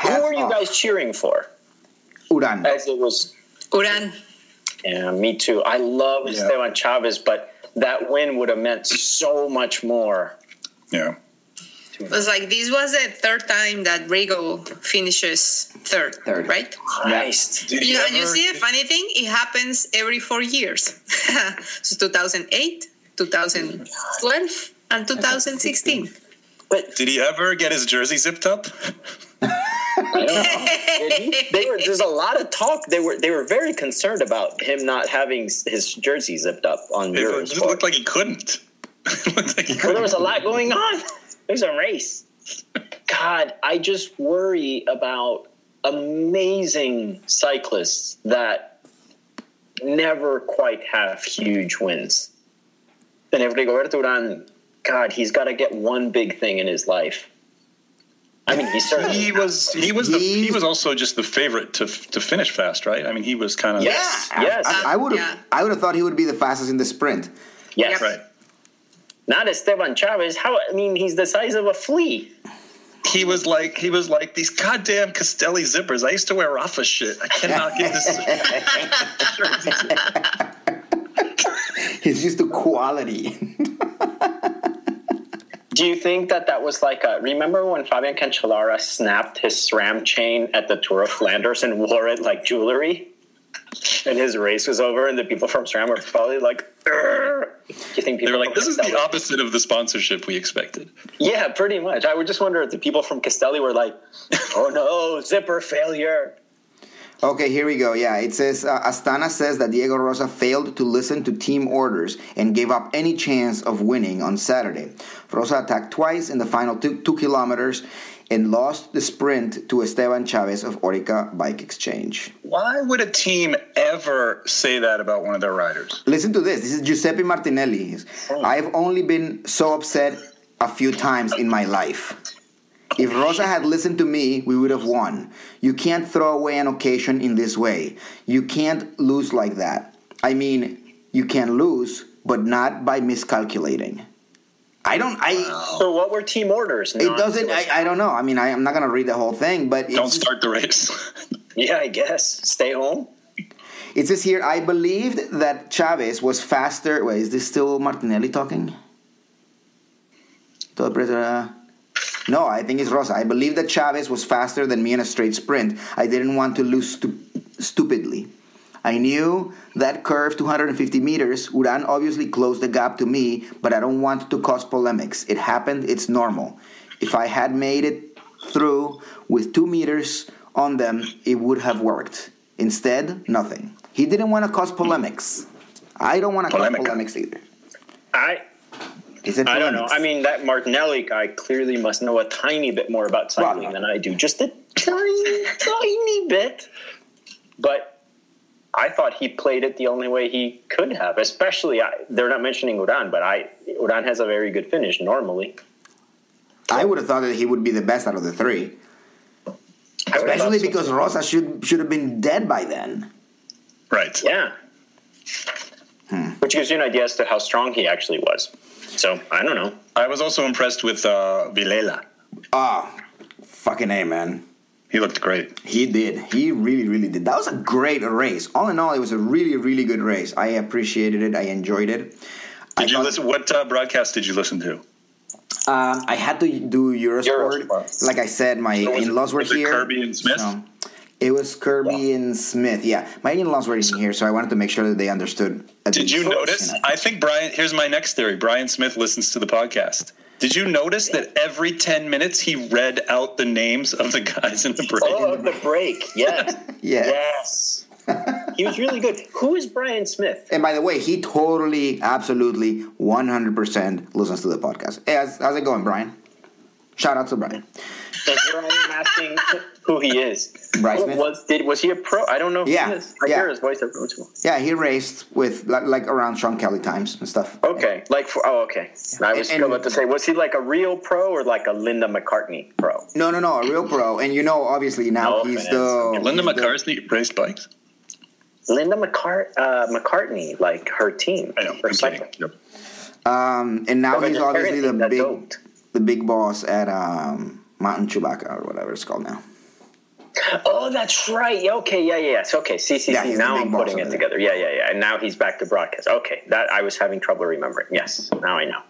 Speaker 1: hats
Speaker 4: are you
Speaker 1: off.
Speaker 4: guys cheering for?
Speaker 1: Uran.
Speaker 4: As it was,
Speaker 3: Uran.
Speaker 4: yeah, me too. I love
Speaker 2: Yeah.
Speaker 4: Esteban Chaves, but that win would have meant so much more.
Speaker 2: Yeah.
Speaker 3: It was like this was the third time that Rigo finishes third,
Speaker 1: Third.
Speaker 3: right?
Speaker 4: Christ.
Speaker 2: Did
Speaker 3: You,
Speaker 2: he
Speaker 3: and you see a funny thing, it happens every four years. so 2008, 2012, and 2016.
Speaker 4: But
Speaker 2: Did he ever get his jersey zipped up?
Speaker 4: I don't know. Did he? They were, there's a lot of talk. They were they were very concerned about him not having his jersey zipped up on
Speaker 2: It
Speaker 4: Eurosport.
Speaker 2: just looked like he couldn't. It looked like he
Speaker 4: Well, there was a lot going on. There's a race. God, I just worry about amazing cyclists that never quite have huge wins. And if Rigoberto Urán, God, he's got to get one big thing in his life. I mean, he's certainly
Speaker 2: He was he was the, he was also just the favorite to to finish fast, right? I mean, he was kind of
Speaker 4: Yes.
Speaker 1: I-
Speaker 4: yes.
Speaker 1: I, I would have I would have thought he would be the fastest in the sprint.
Speaker 4: yes.
Speaker 2: right.
Speaker 4: Not Esteban Chaves. How? I mean, he's the size of a flea.
Speaker 2: He was like he was like these goddamn Castelli zippers. I used to wear Rapha shit. I cannot get this.
Speaker 1: He's used to quality.
Speaker 4: Do you think that that was like a? Remember when Fabian Cancellara snapped his SRAM chain at the Tour of Flanders and wore it like jewelry? And his race was over, and the people from SRAM were probably like, "Urgh." Do you think
Speaker 2: They
Speaker 4: people
Speaker 2: were like, "This is the opposite of the sponsorship we expected."
Speaker 4: Yeah, pretty much. I would just wonder if the people from Castelli were like, "Oh no, zipper failure."
Speaker 1: Okay, here we go. Yeah, it says uh, Astana says that Diego Rosa failed to listen to team orders and gave up any chance of winning on Saturday. Rosa attacked twice in the final two, two kilometers and lost the sprint to Esteban Chaves of Orica Bike Exchange.
Speaker 2: Why would a team ever say that about one of their riders?
Speaker 1: Listen to this. This is Giuseppe Martinelli. Oh. I've only been so upset a few times in my life. If Rosa had listened to me, we would have won. You can't throw away an occasion in this way. You can't lose like that. I mean, you can lose, but not by miscalculating. I don't. I.
Speaker 4: So what were team orders?
Speaker 1: It doesn't. I, I don't know. I mean, I, I'm not gonna read the whole thing, but
Speaker 2: Don't
Speaker 1: just-
Speaker 2: start the race.
Speaker 4: Yeah, I guess. Stay home.
Speaker 1: It says here, I believed that Chaves was faster. Wait, is this still Martinelli talking? Todo preso, uh, No, I think it's Rosa. I believe that Chaves was faster than me in a straight sprint. I didn't want to lose stu- stupidly. I knew that curve 250 meters, Uran obviously closed the gap to me, but I don't want to cause polemics. It happened, it's normal. If I had made it through with two meters on them, it would have worked. Instead, nothing. He didn't want to cause polemics. I don't want to cause polemics either.
Speaker 4: I I don't know. I mean, that Martinelli guy clearly must know a tiny bit more about cycling
Speaker 1: Well-
Speaker 4: than I do. Just a tiny, tiny bit. But I thought he played it the only way he could have. Especially, I, they're not mentioning Uran, but I Uran has a very good finish normally.
Speaker 1: I would have thought that he would be the best out of the three.
Speaker 4: I would have
Speaker 1: Especially
Speaker 4: thought so.
Speaker 1: because Rosa should should have been dead by then.
Speaker 2: right.
Speaker 4: Yeah. Which gives you an idea as to how strong he actually was. So I don't know.
Speaker 2: I was also impressed with uh, Vilela.
Speaker 1: Ah, fucking A, man.
Speaker 2: He looked great.
Speaker 1: He did. He really, really did. That was a great race. All in all, it was a really, really good race. I appreciated it. I enjoyed it. I
Speaker 2: Did you
Speaker 1: thought-
Speaker 2: listen? What uh, broadcast did you listen to?
Speaker 1: Um, I had to do Eurosport.
Speaker 4: Eurosport.
Speaker 1: Like I said, my
Speaker 2: So
Speaker 1: in-laws were
Speaker 2: was it
Speaker 1: here.
Speaker 2: Kirby and Smith?
Speaker 1: so- it was Kirby and Smith. Yeah, my in-laws were in here, so I wanted to make sure that they understood.
Speaker 2: Did you notice? I think Brian. Here's my next theory. Brian Smith listens to the podcast. Did you notice that every ten minutes he read out the names of the guys in the break?
Speaker 4: Oh, the break. Yes.
Speaker 1: Yeah.
Speaker 4: Yes. he was really good. Who is Brian Smith?
Speaker 1: And by the way, he totally, absolutely, 100% listens to the podcast. Hey, how's, how's it going, Brian? Shout out to Brian.
Speaker 4: So here I am asking who he is.
Speaker 1: Bryce
Speaker 4: Oh,
Speaker 1: Smith?
Speaker 4: Was did was he a pro? I don't know. Who
Speaker 1: Yeah,
Speaker 4: he is. I
Speaker 1: yeah.
Speaker 4: hear his voice every once in a while.
Speaker 1: Yeah, he raced with like, like around Sean Kelly times and stuff.
Speaker 4: Okay, like for oh okay. I was
Speaker 1: And-
Speaker 4: about to say, was he like a real pro or like a Linda McCartney pro?
Speaker 1: No, no, no, a real pro. And you know, obviously now
Speaker 4: No
Speaker 1: he's
Speaker 4: offense.
Speaker 1: the
Speaker 2: Linda
Speaker 1: he's the-
Speaker 2: McCartney raced bikes.
Speaker 4: Linda McCart uh, McCartney, like her team.
Speaker 2: I know.
Speaker 4: Her
Speaker 2: I'm
Speaker 4: cycling.
Speaker 2: Yep.
Speaker 1: Um, and now
Speaker 4: Or
Speaker 1: he's obviously the big,
Speaker 4: don't.
Speaker 1: The big boss at um, Mountain Chewbacca or whatever it's called now.
Speaker 4: Oh, that's right. Okay, yeah, yeah. yes. Okay, see, see,
Speaker 1: Yeah,
Speaker 4: see. Now I'm putting it together. Yeah, yeah, yeah. And now he's back to broadcast. Okay, that I was having trouble remembering. Yes, now I know.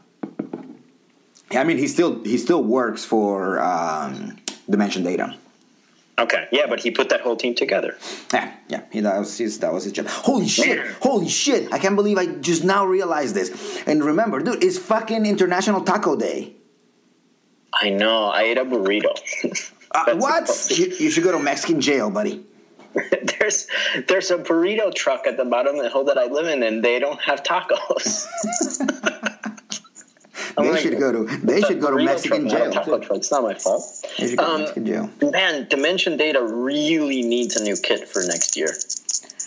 Speaker 1: Yeah, I mean, he still he still works for um, Dimension Data.
Speaker 4: Okay, yeah, but he put that whole team together.
Speaker 1: Yeah, yeah, he, that was his that was his job. Holy shit!
Speaker 4: Man.
Speaker 1: Holy shit! I can't believe I just now realized this. And remember, dude, it's fucking International Taco Day.
Speaker 4: I know. I ate a burrito.
Speaker 1: Uh, what? You, you should go to Mexican jail, buddy.
Speaker 4: there's there's a burrito truck at the bottom of the hill that I live in, and they don't have tacos. I'm
Speaker 1: They
Speaker 4: like,
Speaker 1: should go to they should go to Mexican
Speaker 4: truck,
Speaker 1: jail.
Speaker 4: taco truck. It's not my fault.
Speaker 1: They should go to
Speaker 4: Um,
Speaker 1: Mexican jail.
Speaker 4: Man, Dimension Data really needs a new kit for next year.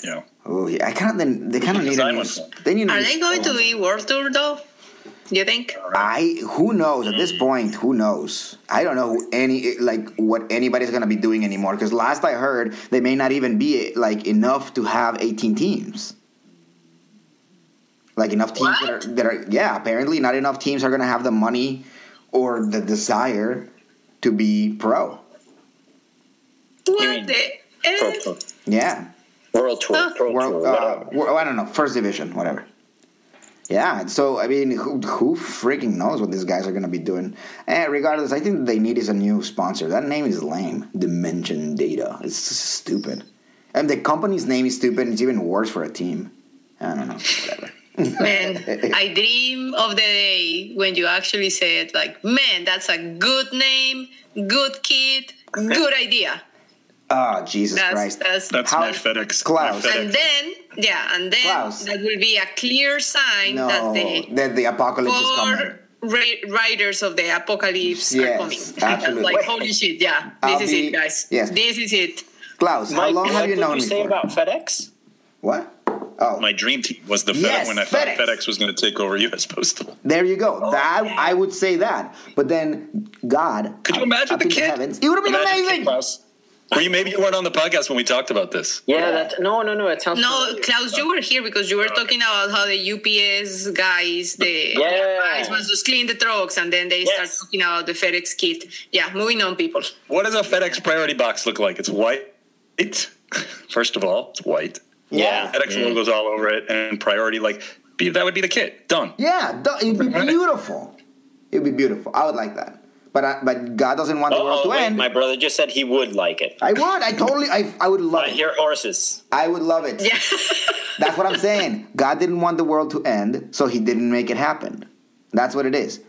Speaker 2: Yeah.
Speaker 1: Oh yeah, I kind of they kind of need a new. They need.
Speaker 3: Are
Speaker 1: new
Speaker 3: they going to
Speaker 1: sponsor.
Speaker 3: be World Tour though? Do you think?
Speaker 1: I who knows at this point? Who knows? I don't know any like what anybody's gonna be doing anymore. Because last I heard, they may not even be like enough to have eighteen teams. Like enough teams that are, that are yeah. Apparently, not enough teams are gonna have the money or the desire to be pro.
Speaker 3: What the?
Speaker 4: Pro?
Speaker 1: Yeah.
Speaker 4: World Tour.
Speaker 3: Huh.
Speaker 4: Pro Tour.
Speaker 1: World, uh,
Speaker 4: whatever.
Speaker 1: I don't know, first division, whatever. Yeah, so I mean, who, who freaking knows what these guys are gonna be doing? And regardless, I think they need is a new sponsor. That name is lame. Dimension Data. It's stupid. And the company's name is stupid. It's even worse for a team. I don't know. Whatever.
Speaker 3: Man, I dream of the day when you actually said, like, man, that's a good name, good kid, good idea.
Speaker 1: Oh Jesus
Speaker 3: That's
Speaker 1: Christ!
Speaker 3: that's
Speaker 2: That's
Speaker 1: How-
Speaker 2: my FedEx.
Speaker 1: Klaus.
Speaker 2: My
Speaker 3: and then yeah, and then
Speaker 1: Klaus.
Speaker 3: that will be a clear sign that the
Speaker 1: that the apocalypse is coming.
Speaker 3: four ra- riders of the apocalypse are coming.
Speaker 1: absolutely.
Speaker 3: like holy shit, yeah, this
Speaker 1: I'll
Speaker 3: is
Speaker 1: be-
Speaker 3: it, guys.
Speaker 1: yes.
Speaker 3: This is it.
Speaker 1: Klaus, how
Speaker 4: Mike,
Speaker 1: long have you
Speaker 4: did
Speaker 1: known
Speaker 4: you
Speaker 1: me
Speaker 4: say
Speaker 1: for?
Speaker 4: about FedEx?
Speaker 1: what? Oh,
Speaker 2: My dream team was the FedEx
Speaker 1: Yes,
Speaker 2: when I thought
Speaker 1: FedEx.
Speaker 2: FedEx was going to take over U.S. Postal.
Speaker 1: there you go.
Speaker 3: Oh,
Speaker 1: that I would say that, but then God,
Speaker 2: Could you
Speaker 1: up-
Speaker 2: imagine
Speaker 1: up
Speaker 2: the
Speaker 1: in
Speaker 2: kid?
Speaker 1: heavens, it would have been
Speaker 2: Imagine Kid
Speaker 1: amazing.
Speaker 2: Klaus. Were you maybe you weren't on the podcast when we talked about this?
Speaker 4: Yeah, that no, no, no. It sounds
Speaker 3: No,
Speaker 4: familiar.
Speaker 3: Klaus, you were here because you were talking about how the UPS guys, the
Speaker 4: Yeah.
Speaker 3: guys was just clean the trucks, and then they start
Speaker 4: Yes.
Speaker 3: talking about the FedEx kit. Yeah, moving on, people.
Speaker 2: What does a FedEx priority box look like? It's white. It First of all, it's white.
Speaker 4: Yeah.
Speaker 2: FedEx mm-hmm. logos all over it, and priority like be, that would be the kit. Done.
Speaker 1: Yeah, duh, it'd be beautiful. It'd be beautiful. I would like that. But I, but God doesn't want the world
Speaker 4: Oh,
Speaker 1: to
Speaker 4: wait,
Speaker 1: end.
Speaker 4: my brother just said he would like it.
Speaker 1: I would. I totally. I, I would love
Speaker 4: I
Speaker 1: it.
Speaker 4: hear horses.
Speaker 1: I would love it.
Speaker 3: Yeah.
Speaker 1: That's what I'm saying. God didn't want the world to end, so He didn't make it happen. That's what it is.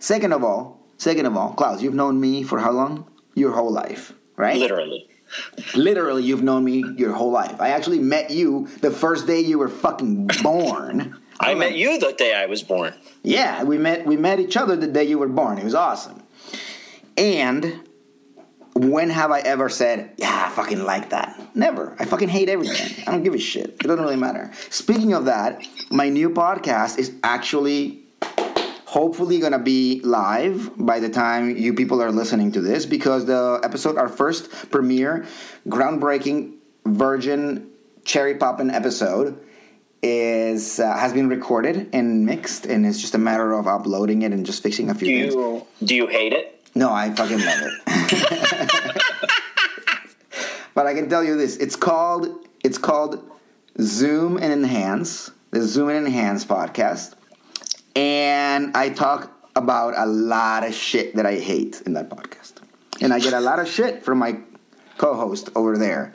Speaker 1: Second of all, second of all, Klaus, you've known me for how long? Your whole life, right?
Speaker 4: Literally.
Speaker 1: Literally, you've known me your whole life. I actually met you the first day you were fucking born.
Speaker 4: I met you the day I was born.
Speaker 1: Yeah, we met we met each other the day you were born. It was awesome. And when have I ever said, "Yeah, I fucking like that"? Never. I fucking hate everything. I don't give a shit. It doesn't really matter. Speaking of that, my new podcast is actually hopefully gonna be live by the time you people are listening to this because the episode, our first premiere, groundbreaking, virgin, cherry poppin' episode is uh, has been recorded and mixed, and it's just a matter of uploading it and just fixing a few
Speaker 4: Do
Speaker 1: things.
Speaker 4: do you hate it?
Speaker 1: No, I fucking love it. but I can tell you this: it's called it's called Zoom and Enhance, the Zoom and Enhance podcast, and I talk about a lot of shit that I hate in that podcast, and I get a lot of shit from my co-host over there.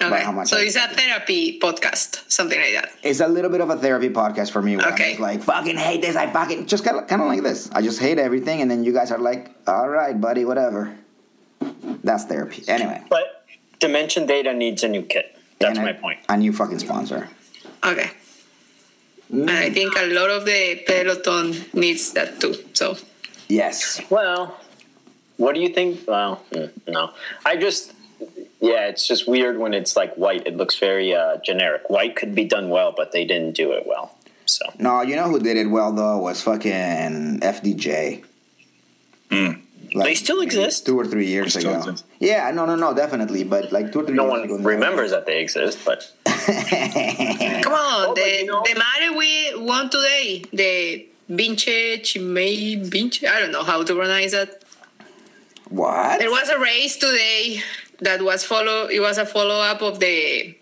Speaker 3: Okay.
Speaker 1: how much
Speaker 3: So
Speaker 1: I-
Speaker 3: it's a therapy podcast, something like that.
Speaker 1: It's a little bit of a therapy podcast for me. Where
Speaker 3: Okay.
Speaker 1: I'm like fucking hate this. I fucking just kind of kind of like this. I just hate everything, and then you guys are like, all right, buddy, whatever. That's therapy. Anyway.
Speaker 4: But Dimension Data needs a new kit. That's
Speaker 1: And
Speaker 4: my
Speaker 1: a-
Speaker 4: point.
Speaker 1: A new fucking sponsor.
Speaker 3: Okay. And I think a lot of the peloton needs that too. So
Speaker 1: Yes.
Speaker 4: Well, what do you think? Well, mm, no. I just, yeah, it's just weird when it's like white. It looks very uh, generic. White could be done well, but they didn't do it well. So
Speaker 1: No, you know who did it well though was fucking FDJ. Like,
Speaker 4: They still exist.
Speaker 1: Two or three years ago.
Speaker 2: exist.
Speaker 1: Yeah, no, no, no, definitely. But like two or three.
Speaker 4: no
Speaker 1: years ago,
Speaker 4: one
Speaker 1: no.
Speaker 4: remembers that they exist, but
Speaker 3: come on,
Speaker 4: Oh,
Speaker 3: the
Speaker 4: you know-
Speaker 3: the matter we won today, the Vince Chimay Vince. I don't know how to pronounce that.
Speaker 1: What?
Speaker 3: There was a race today that was follow. It was a follow up of the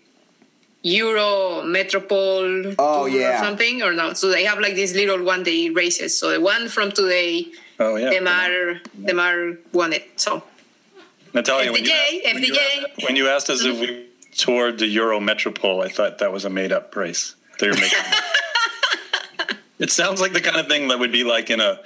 Speaker 3: Euro Metropole
Speaker 1: Oh,
Speaker 3: Tour
Speaker 1: yeah.
Speaker 3: or something or no. So they have like these little one day races. So the one from today,
Speaker 2: Oh yeah.
Speaker 3: Démare Démare won it. So
Speaker 2: Natalia, when you,
Speaker 3: FDJ,
Speaker 2: asked, when, you
Speaker 3: FDJ.
Speaker 2: asked, when you asked us if we toured the Euro Metropole, I thought that was a made up race. They were making. it sounds like the kind of thing that would be like in a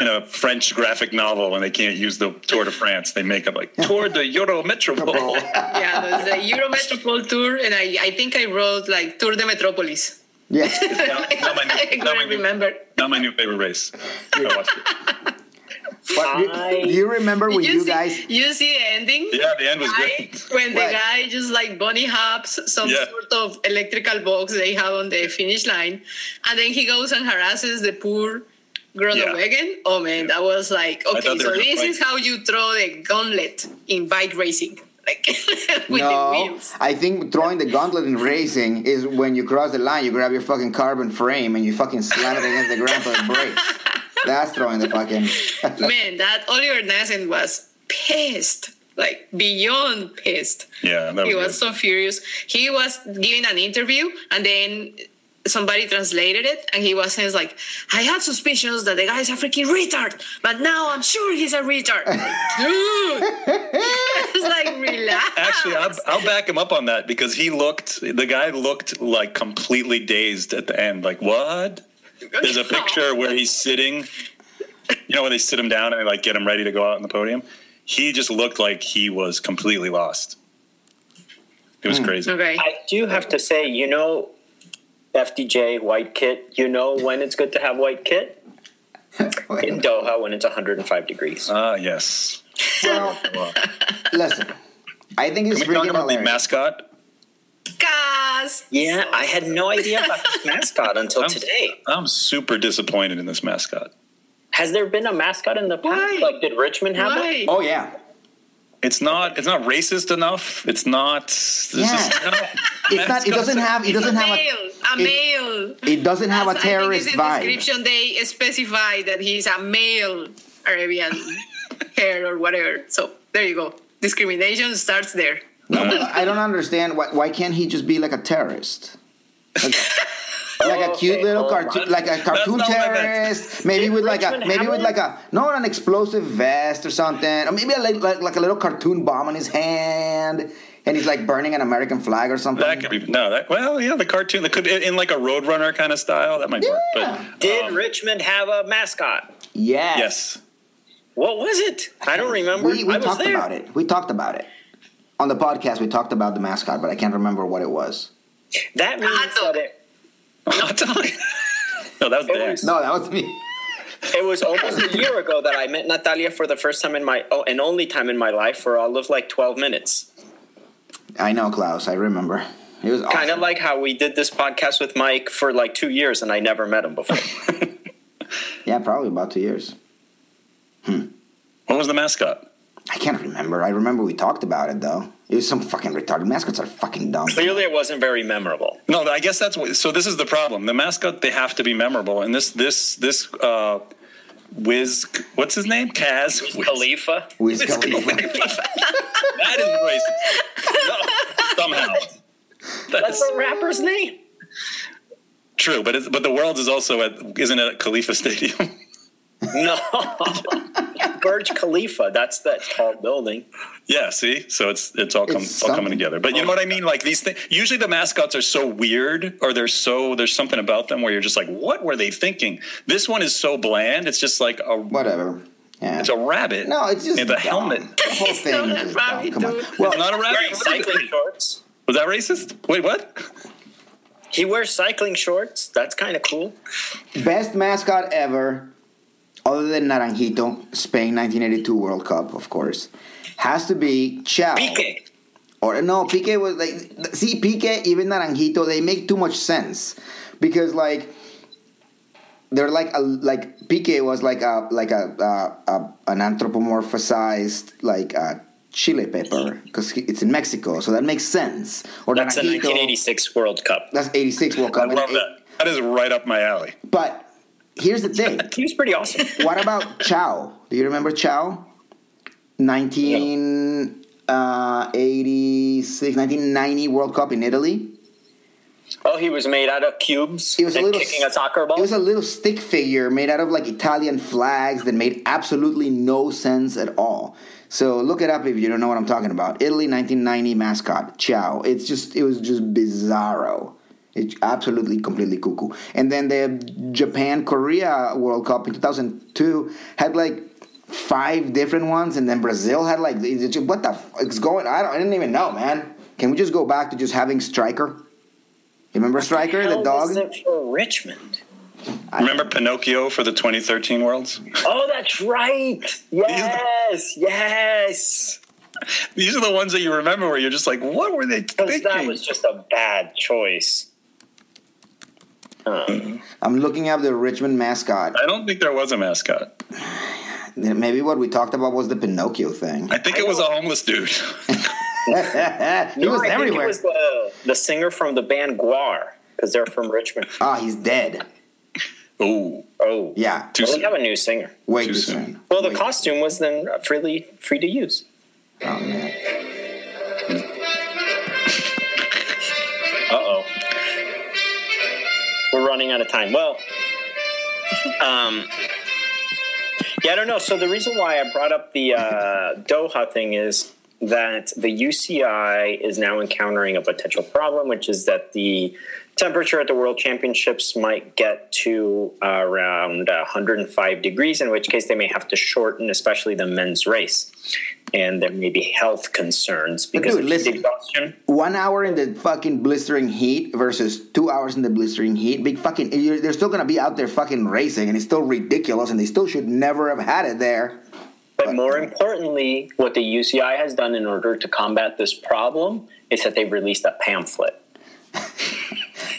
Speaker 2: in a French graphic novel when they can't use the Tour de France. They make up like Tour de Euro Metropole.
Speaker 3: yeah, the, the Euro Metropole Tour, and I, I think I wrote like Tour de Metropolis.
Speaker 1: Yeah.
Speaker 2: now, now my
Speaker 3: I
Speaker 2: new, now, my
Speaker 3: couldn't
Speaker 2: new,
Speaker 3: remember.
Speaker 2: now my new favorite race. I watched it.
Speaker 1: But do, do you remember when
Speaker 3: Did
Speaker 1: you
Speaker 3: see,
Speaker 1: guys?
Speaker 3: you see the ending?
Speaker 2: Yeah, the end was
Speaker 3: Guy-
Speaker 2: great.
Speaker 3: when the
Speaker 1: What?
Speaker 3: guy just like bunny hops some
Speaker 2: Yeah.
Speaker 3: sort of electrical box they have on the finish line, and then he goes and harasses the poor Groenewegen. Oh man, that was like okay. So this
Speaker 2: fight.
Speaker 3: is how you throw the gauntlet in bike racing. like with the
Speaker 1: No,
Speaker 3: wheels.
Speaker 1: I think throwing the gauntlet in racing is when you cross the line, you grab your fucking carbon frame and you fucking slam it against the ground so it breaks. That's throwing the fucking.
Speaker 3: Man, that Oliver Naesen was pissed, like beyond pissed.
Speaker 2: Yeah, that
Speaker 3: he
Speaker 2: was
Speaker 3: was so furious. He was giving an interview, and then somebody translated it, and he was saying like, "I had suspicions that the guy is a freaking retard, but now I'm sure he's a retard." Dude, it's like relax.
Speaker 2: Actually, I'll, I'll back him up on that because he looked, the guy looked like completely dazed at the end. Like, what? There's a picture where he's sitting, you know, where they sit him down and they like get him ready to go out on the podium. He just looked like he was completely lost. It was hmm. crazy.
Speaker 3: Okay.
Speaker 4: I do have to say, you know, FDJ white kit. You know when it's good to have white kit in Doha when it's 105 degrees.
Speaker 2: Ah, yes.
Speaker 1: Well,
Speaker 2: Well,
Speaker 1: listen, I think it's
Speaker 2: can we talk
Speaker 1: freaking
Speaker 2: about the mascot?
Speaker 3: Cause
Speaker 4: Yeah, I had no idea about this mascot until
Speaker 2: I'm-
Speaker 4: today.
Speaker 2: I'm super disappointed in this mascot.
Speaker 4: Has there been a mascot in the past?
Speaker 3: Why?
Speaker 4: Like, did Richmond have one?
Speaker 3: why?
Speaker 1: Oh yeah,
Speaker 2: It's not. It's not racist enough. It's not.
Speaker 1: Yeah.
Speaker 2: is, no,
Speaker 1: it's not. It doesn't have. It doesn't
Speaker 3: a
Speaker 1: have
Speaker 3: male, a
Speaker 1: it-
Speaker 3: male.
Speaker 1: It doesn't have a
Speaker 3: That's- I think
Speaker 1: terrorist
Speaker 3: it's in the
Speaker 1: vibe.
Speaker 3: description they specify that he's a male Arabian hair or whatever. So there you go. Discrimination starts there.
Speaker 1: No, I don't understand why. Why can't he just be like a terrorist? Like, like a cute
Speaker 4: Okay,
Speaker 1: little cartoon,
Speaker 2: on.
Speaker 1: like a cartoon
Speaker 2: not what I meant.
Speaker 1: terrorist. Maybe
Speaker 4: Did
Speaker 1: with like a maybe
Speaker 4: have
Speaker 1: with like a no an explosive vest or something, or maybe a, like, like like a little cartoon bomb in his hand, and he's like burning an American flag or something.
Speaker 2: That could be no. That well, yeah, the cartoon that could in like a Roadrunner kind of style. That might work. But
Speaker 4: Did
Speaker 2: um,
Speaker 4: Richmond have a mascot?
Speaker 1: yes.
Speaker 2: yes,
Speaker 4: What was it? I don't remember.
Speaker 1: We, we
Speaker 4: I was
Speaker 1: talked
Speaker 4: there.
Speaker 1: about it. We talked about it on the podcast. We talked about the mascot, but I can't remember what it was.
Speaker 4: That means
Speaker 3: Hot dog.
Speaker 4: that it,
Speaker 2: hot dog. no, that was
Speaker 4: It
Speaker 2: Dan.
Speaker 4: was-
Speaker 1: No, that was me.
Speaker 4: it was almost a year ago that I met Natalia for the first time in my oh, and only time in my life for all of like 12 minutes.
Speaker 1: I know, Klaus. I remember. It was
Speaker 4: Kind of
Speaker 1: awesome.
Speaker 4: like how we did this podcast with Mike for like two years and I never met him before.
Speaker 1: yeah, probably about two years. Hmm.
Speaker 2: What was the mascot?
Speaker 1: I can't remember. I remember we talked about it though. It was some fucking retarded mascots are fucking dumb.
Speaker 4: Clearly, it wasn't very memorable.
Speaker 2: No, I guess that's what. So this is the problem. The mascot they have to be memorable, and this this this uh, Wiz, what's his name? Kaz Wiz.
Speaker 4: Khalifa.
Speaker 1: Wiz
Speaker 2: Wiz
Speaker 1: Khalifa.
Speaker 2: That is racist. No, somehow.
Speaker 4: That's the rapper's name.
Speaker 2: True, but it's, but the world is also at isn't it at Khalifa Stadium?
Speaker 4: No. Burj Khalifa. That's that tall building.
Speaker 2: yeah, see, so it's it's all come,
Speaker 1: It's
Speaker 2: it's all coming together. But you know what I mean? Like these things. Usually the mascots are so weird, or they're so there's something about them where you're just like, what were they thinking? This one is so bland. It's just like a
Speaker 1: Whatever. Yeah.
Speaker 2: it's a rabbit.
Speaker 1: no, it's just
Speaker 2: and the
Speaker 1: dumb.
Speaker 2: helmet.
Speaker 1: The whole
Speaker 3: It's
Speaker 1: thing
Speaker 3: not
Speaker 1: is
Speaker 3: a
Speaker 1: just dumb. Come on.
Speaker 3: dude.
Speaker 1: Well,
Speaker 2: It's not a rabbit.
Speaker 4: cycling shorts.
Speaker 2: Was that racist? Wait, what?
Speaker 4: He wears cycling shorts. That's kind of cool.
Speaker 1: best mascot ever, other than Naranjito, Spain 1982 World Cup, of course, has to be Ciao.
Speaker 4: Pique.
Speaker 1: Or no, Pique was like see Pique, even Naranjito, they make too much sense because like they're like a like Pique was like a like a, a, a an anthropomorphized like a chile pepper because it's in Mexico, so that makes sense. Or
Speaker 4: That's the
Speaker 1: Naranjito,
Speaker 4: 1986 World Cup.
Speaker 1: That's 86 World Cup.
Speaker 2: I love that. That is right up my alley.
Speaker 1: But here's the thing.
Speaker 4: He was pretty awesome.
Speaker 1: what about Ciao? Do you remember Ciao? 1986, uh, 1990 World Cup in Italy.
Speaker 4: Oh, he was made out of cubes
Speaker 1: He was a little
Speaker 4: kicking a soccer ball.
Speaker 1: It was a little stick figure made out of like Italian flags that made absolutely no sense at all. So look it up if you don't know what I'm talking about. Italy 1990 mascot Ciao. It's just it was just bizarro. It's absolutely completely cuckoo. And then the Japan Korea World Cup in 2002 had like five different ones, and then Brazil had like what the fuck is going? I don't. I didn't even know, man. Can we just go back to just having Striker? You remember Striker, the
Speaker 4: Hell
Speaker 1: dog?
Speaker 4: was it for Richmond?
Speaker 2: Remember Pinocchio for the 2013 Worlds?
Speaker 4: Oh, that's right. Yes, yes.
Speaker 2: These are the ones that you remember where you're just like, what were they
Speaker 4: Because
Speaker 2: thinking?
Speaker 4: that was just a bad choice. Um,
Speaker 1: I'm looking up the Richmond mascot.
Speaker 2: I don't think there was a mascot.
Speaker 1: Maybe what we talked about was the Pinocchio thing.
Speaker 2: I think
Speaker 4: I
Speaker 2: it was a homeless dude.
Speaker 1: he
Speaker 4: No,
Speaker 1: was
Speaker 4: I think
Speaker 1: everywhere.
Speaker 4: it was the, the singer from the band Gwar because they're from Richmond.
Speaker 1: oh, he's dead.
Speaker 2: Oh,
Speaker 4: Oh,
Speaker 1: Yeah,
Speaker 2: Too
Speaker 4: Well,
Speaker 2: soon.
Speaker 4: they have a new singer.
Speaker 1: way
Speaker 2: Too
Speaker 1: too
Speaker 2: soon.
Speaker 1: soon.
Speaker 4: Well, the
Speaker 1: Way-
Speaker 4: costume was then freely free to use.
Speaker 1: Oh man.
Speaker 4: Running out of time. Well, um, yeah, I don't know. So the reason why I brought up the uh, Doha thing is that the UCI is now encountering a potential problem, which is that the temperature at the World Championships might get to uh, around 105 degrees, in which case they may have to shorten, especially the men's race. And there may be health concerns because
Speaker 1: dude, listen.
Speaker 4: exhaustion.
Speaker 1: One hour in the fucking blistering heat versus two hours in the blistering heat. Big fucking. They're still gonna be out there fucking racing, and it's still ridiculous, and they still should never have had it there.
Speaker 4: But more importantly, what the UCI has done in order to combat this problem is that they've released a pamphlet.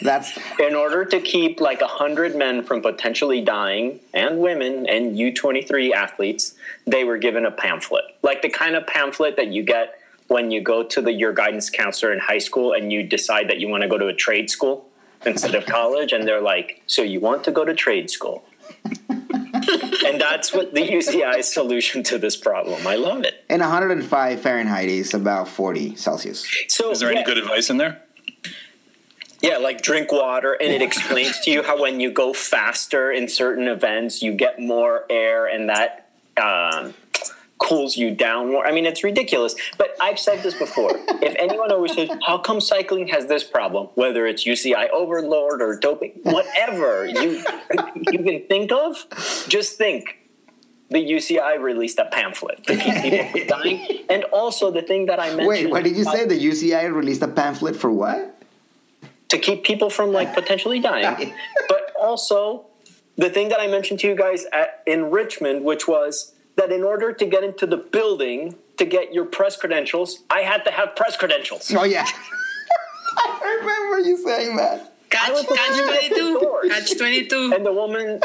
Speaker 1: That's
Speaker 4: In order to keep like a 100 men from potentially dying, and women and U23 athletes, they were given a pamphlet. Like the kind of pamphlet that you get when you go to the, your guidance counselor in high school and you decide that you want to go to a trade school instead of college. And they're like, So you want to go to trade school? and that's what the UCI's solution to this problem. I love it.
Speaker 1: and 105 Fahrenheit is about 40 Celsius.
Speaker 4: So
Speaker 2: is there
Speaker 4: yeah.
Speaker 2: any good advice in there?
Speaker 4: Yeah, like drink water, and it explains to you how when you go faster in certain events, you get more air, and that um, cools you down more. I mean, it's ridiculous. But I've said this before. if anyone always says, "How come cycling has this problem?" Whether it's UCI overload or doping, whatever you you can think of, just think. The UCI released a pamphlet to keep people from dying, and also the thing that I mentioned.
Speaker 1: Wait, what did you say? The UCI released a pamphlet for what?
Speaker 4: To keep people from like potentially dying. but also the thing that I mentioned to you guys at, in Richmond, which was that in order to get into the building to get your press credentials, I had to have press credentials.
Speaker 1: Oh yeah, I remember you saying that.
Speaker 3: Catch, catch
Speaker 4: one at the
Speaker 3: 22. Catch 22.
Speaker 4: And the woman,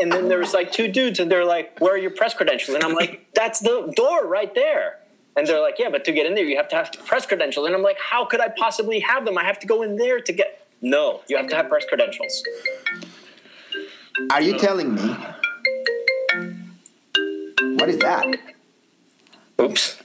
Speaker 4: and then there was like two dudes, and they're like, "Where are your press credentials?" And I'm like, "That's the door right there." And they're like, "Yeah, but to get in there, you have to have press credentials." And I'm like, "How could I possibly have them? I have to go in there to get." No, you have to have press credentials.
Speaker 1: Are you telling me? What is that?
Speaker 4: Oops.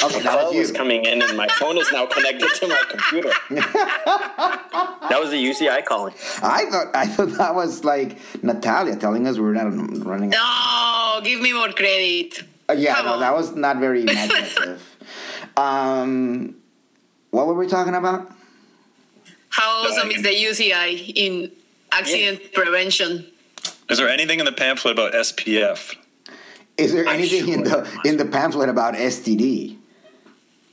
Speaker 1: Okay,
Speaker 4: A
Speaker 1: that was
Speaker 4: was
Speaker 1: you.
Speaker 4: coming in, and my phone is now connected to my computer. that was the UCI calling.
Speaker 1: I thought I thought that was like Natalia telling us we were not running.
Speaker 3: No, give me more credit.
Speaker 1: Uh, yeah,
Speaker 3: Come
Speaker 1: no,
Speaker 3: on.
Speaker 1: that was not very imaginative. um, what were we talking about?
Speaker 3: How awesome is the UCI in accident prevention?
Speaker 2: Is there anything in the pamphlet about SPF?
Speaker 1: Is there
Speaker 4: I'm
Speaker 1: anything in the in the pamphlet about STD?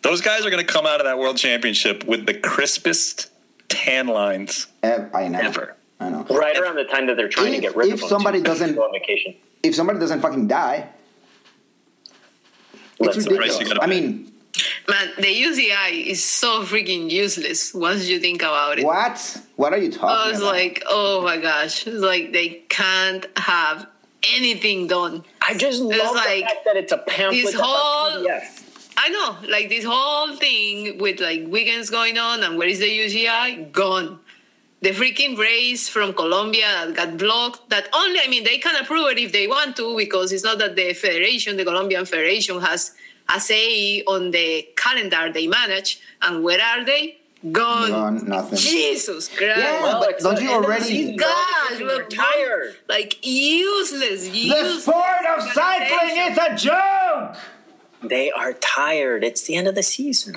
Speaker 2: Those guys are going to come out of that world championship with the crispest tan lines
Speaker 1: I know.
Speaker 2: ever.
Speaker 1: I know.
Speaker 4: Right around the time that they're trying to get rid
Speaker 1: if
Speaker 4: of them.
Speaker 1: somebody doesn't-
Speaker 4: on vacation.
Speaker 1: If somebody doesn't fucking die, it's ridiculous.
Speaker 2: You
Speaker 1: I mean,
Speaker 3: Man, the UCI is so freaking useless once you think about it.
Speaker 1: what? What are you talking?
Speaker 3: I was
Speaker 1: about?
Speaker 3: like, oh my gosh. It's like they can't have anything done.
Speaker 4: I just love the
Speaker 3: like
Speaker 4: fact that it's a pamphlet.
Speaker 3: this whole-
Speaker 4: PDF.
Speaker 3: I know, like this whole thing with like weekends going on and where is the UCI? Gone. The freaking race from Colombia that got blocked. That only, I mean, they can approve it if they want to because it's not that the federation, the Colombian federation, has a say on the calendar they manage. And where are they? Gone.
Speaker 1: Gone, nothing.
Speaker 3: Jesus Christ.
Speaker 1: Yeah,
Speaker 4: Well,
Speaker 1: but don't you
Speaker 4: end of the
Speaker 1: already-
Speaker 4: season,
Speaker 3: God,
Speaker 4: right? We're
Speaker 3: look,
Speaker 4: tired.
Speaker 3: Like useless.
Speaker 1: the
Speaker 3: useless
Speaker 1: sport of cycling is a joke.
Speaker 4: They are tired. It's the end of the season.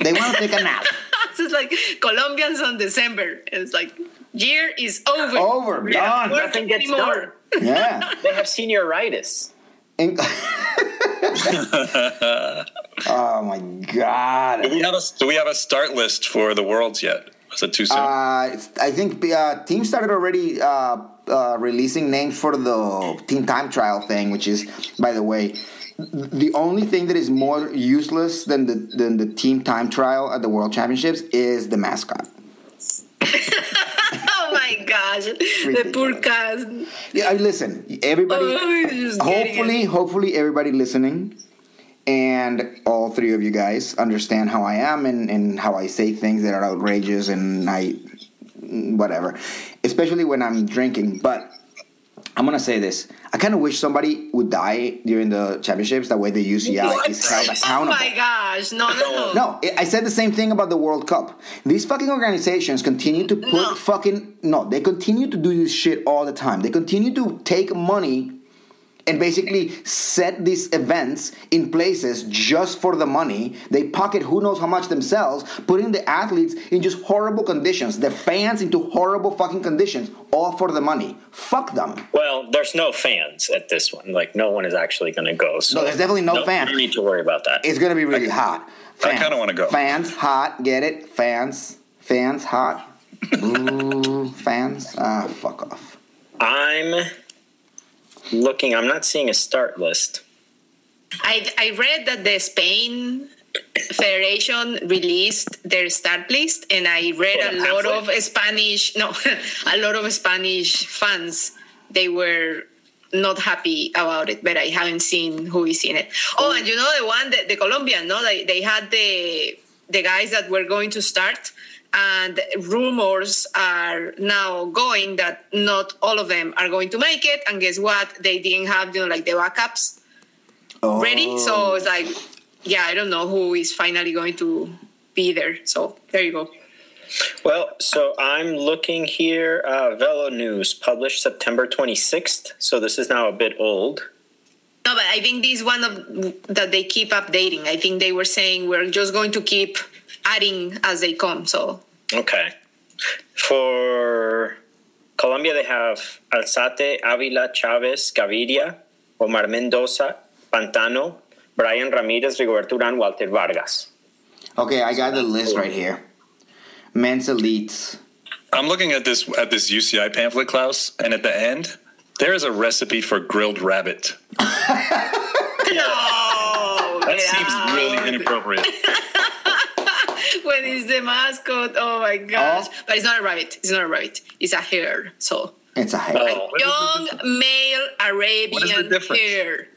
Speaker 1: They want to take a nap.
Speaker 3: It's like Colombians on December. It's like year is over.
Speaker 1: Over,
Speaker 3: We're
Speaker 1: done.
Speaker 4: Nothing gets
Speaker 3: anymore.
Speaker 1: Yeah.
Speaker 4: They have senioritis.
Speaker 1: In- oh my god.
Speaker 2: Do we have a Do we have a start list for the worlds yet? Is it too soon?
Speaker 1: Uh, I think uh, teams started already uh, uh, releasing names for the team time trial thing, which is, by the way, the only thing that is more useless than the than the team time trial at the World Championships is the mascot.
Speaker 3: Oh my gosh, the poor cast.
Speaker 1: Yeah, I listen. Everybody,
Speaker 3: Oh,
Speaker 1: hopefully, hopefully, everybody listening and all three of you guys understand how I am and, and how I say things that are outrageous and I whatever, especially when I'm drinking. But I'm gonna say this: I kind of wish somebody would die during the championships. That way, the UCI is held
Speaker 3: Oh my gosh! No, no, no.
Speaker 1: No, I- I said the same thing about the World Cup. These fucking organizations continue to put
Speaker 3: No.
Speaker 1: fucking no. They continue to do this shit all the time. They continue to take money and basically set these events in places just for the money. They pocket who knows how much themselves, putting the athletes in just horrible conditions, the fans into horrible fucking conditions, all for the money. Fuck them.
Speaker 4: Well, there's no fans at this one. Like no one is actually going to go. So
Speaker 1: No, there's definitely no
Speaker 4: no,
Speaker 1: fans.
Speaker 4: You need to worry about that.
Speaker 1: It's gonna be really hot.
Speaker 2: I kinda wanna go.
Speaker 1: Fans hot, get it? Fans, fans hot. Ooh, fans. Ah, fuck off.
Speaker 4: I'm looking. I'm not seeing a start list.
Speaker 3: I I read that the Spain Federation released their start list, and I read a lot of Spanish. No, a lot of Spanish fans. They were not happy about it, but I haven't seen who is in it. Oh, and you know the one, that the Colombian, no, they, they had the the guys that were going to start, and rumors are now going that not all of them are going to make it. And guess what? They didn't have you know like the backups
Speaker 1: Oh.
Speaker 3: ready. So it's like, yeah, I don't know who is finally going to be there. So there you go.
Speaker 4: Well, so I'm looking here. Uh, VeloNews published September 26th. So this is now a bit old.
Speaker 3: No, but I think this is one of that they keep updating. I think they were saying we're just going to keep adding as they come. So
Speaker 4: Okay. For Colombia, they have Alzate, Avila, Chaves, Gaviria, Omar Mendoza, Pantano, Brian Ramirez, Rigoberto Urán, Walter Vargas.
Speaker 1: Okay, I got the list right here. Men's elites.
Speaker 2: I'm looking at this at this UCI pamphlet, Klaus, and at the end there is a recipe for grilled rabbit.
Speaker 3: no,
Speaker 2: That
Speaker 3: get
Speaker 2: seems really inappropriate.
Speaker 3: when it's the mascot. Oh my gosh!
Speaker 1: Oh.
Speaker 3: But it's not a rabbit. It's not a rabbit. It's a hare. So
Speaker 1: It's a hair.
Speaker 4: Oh.
Speaker 3: young male Arabian
Speaker 2: difference?
Speaker 3: hare.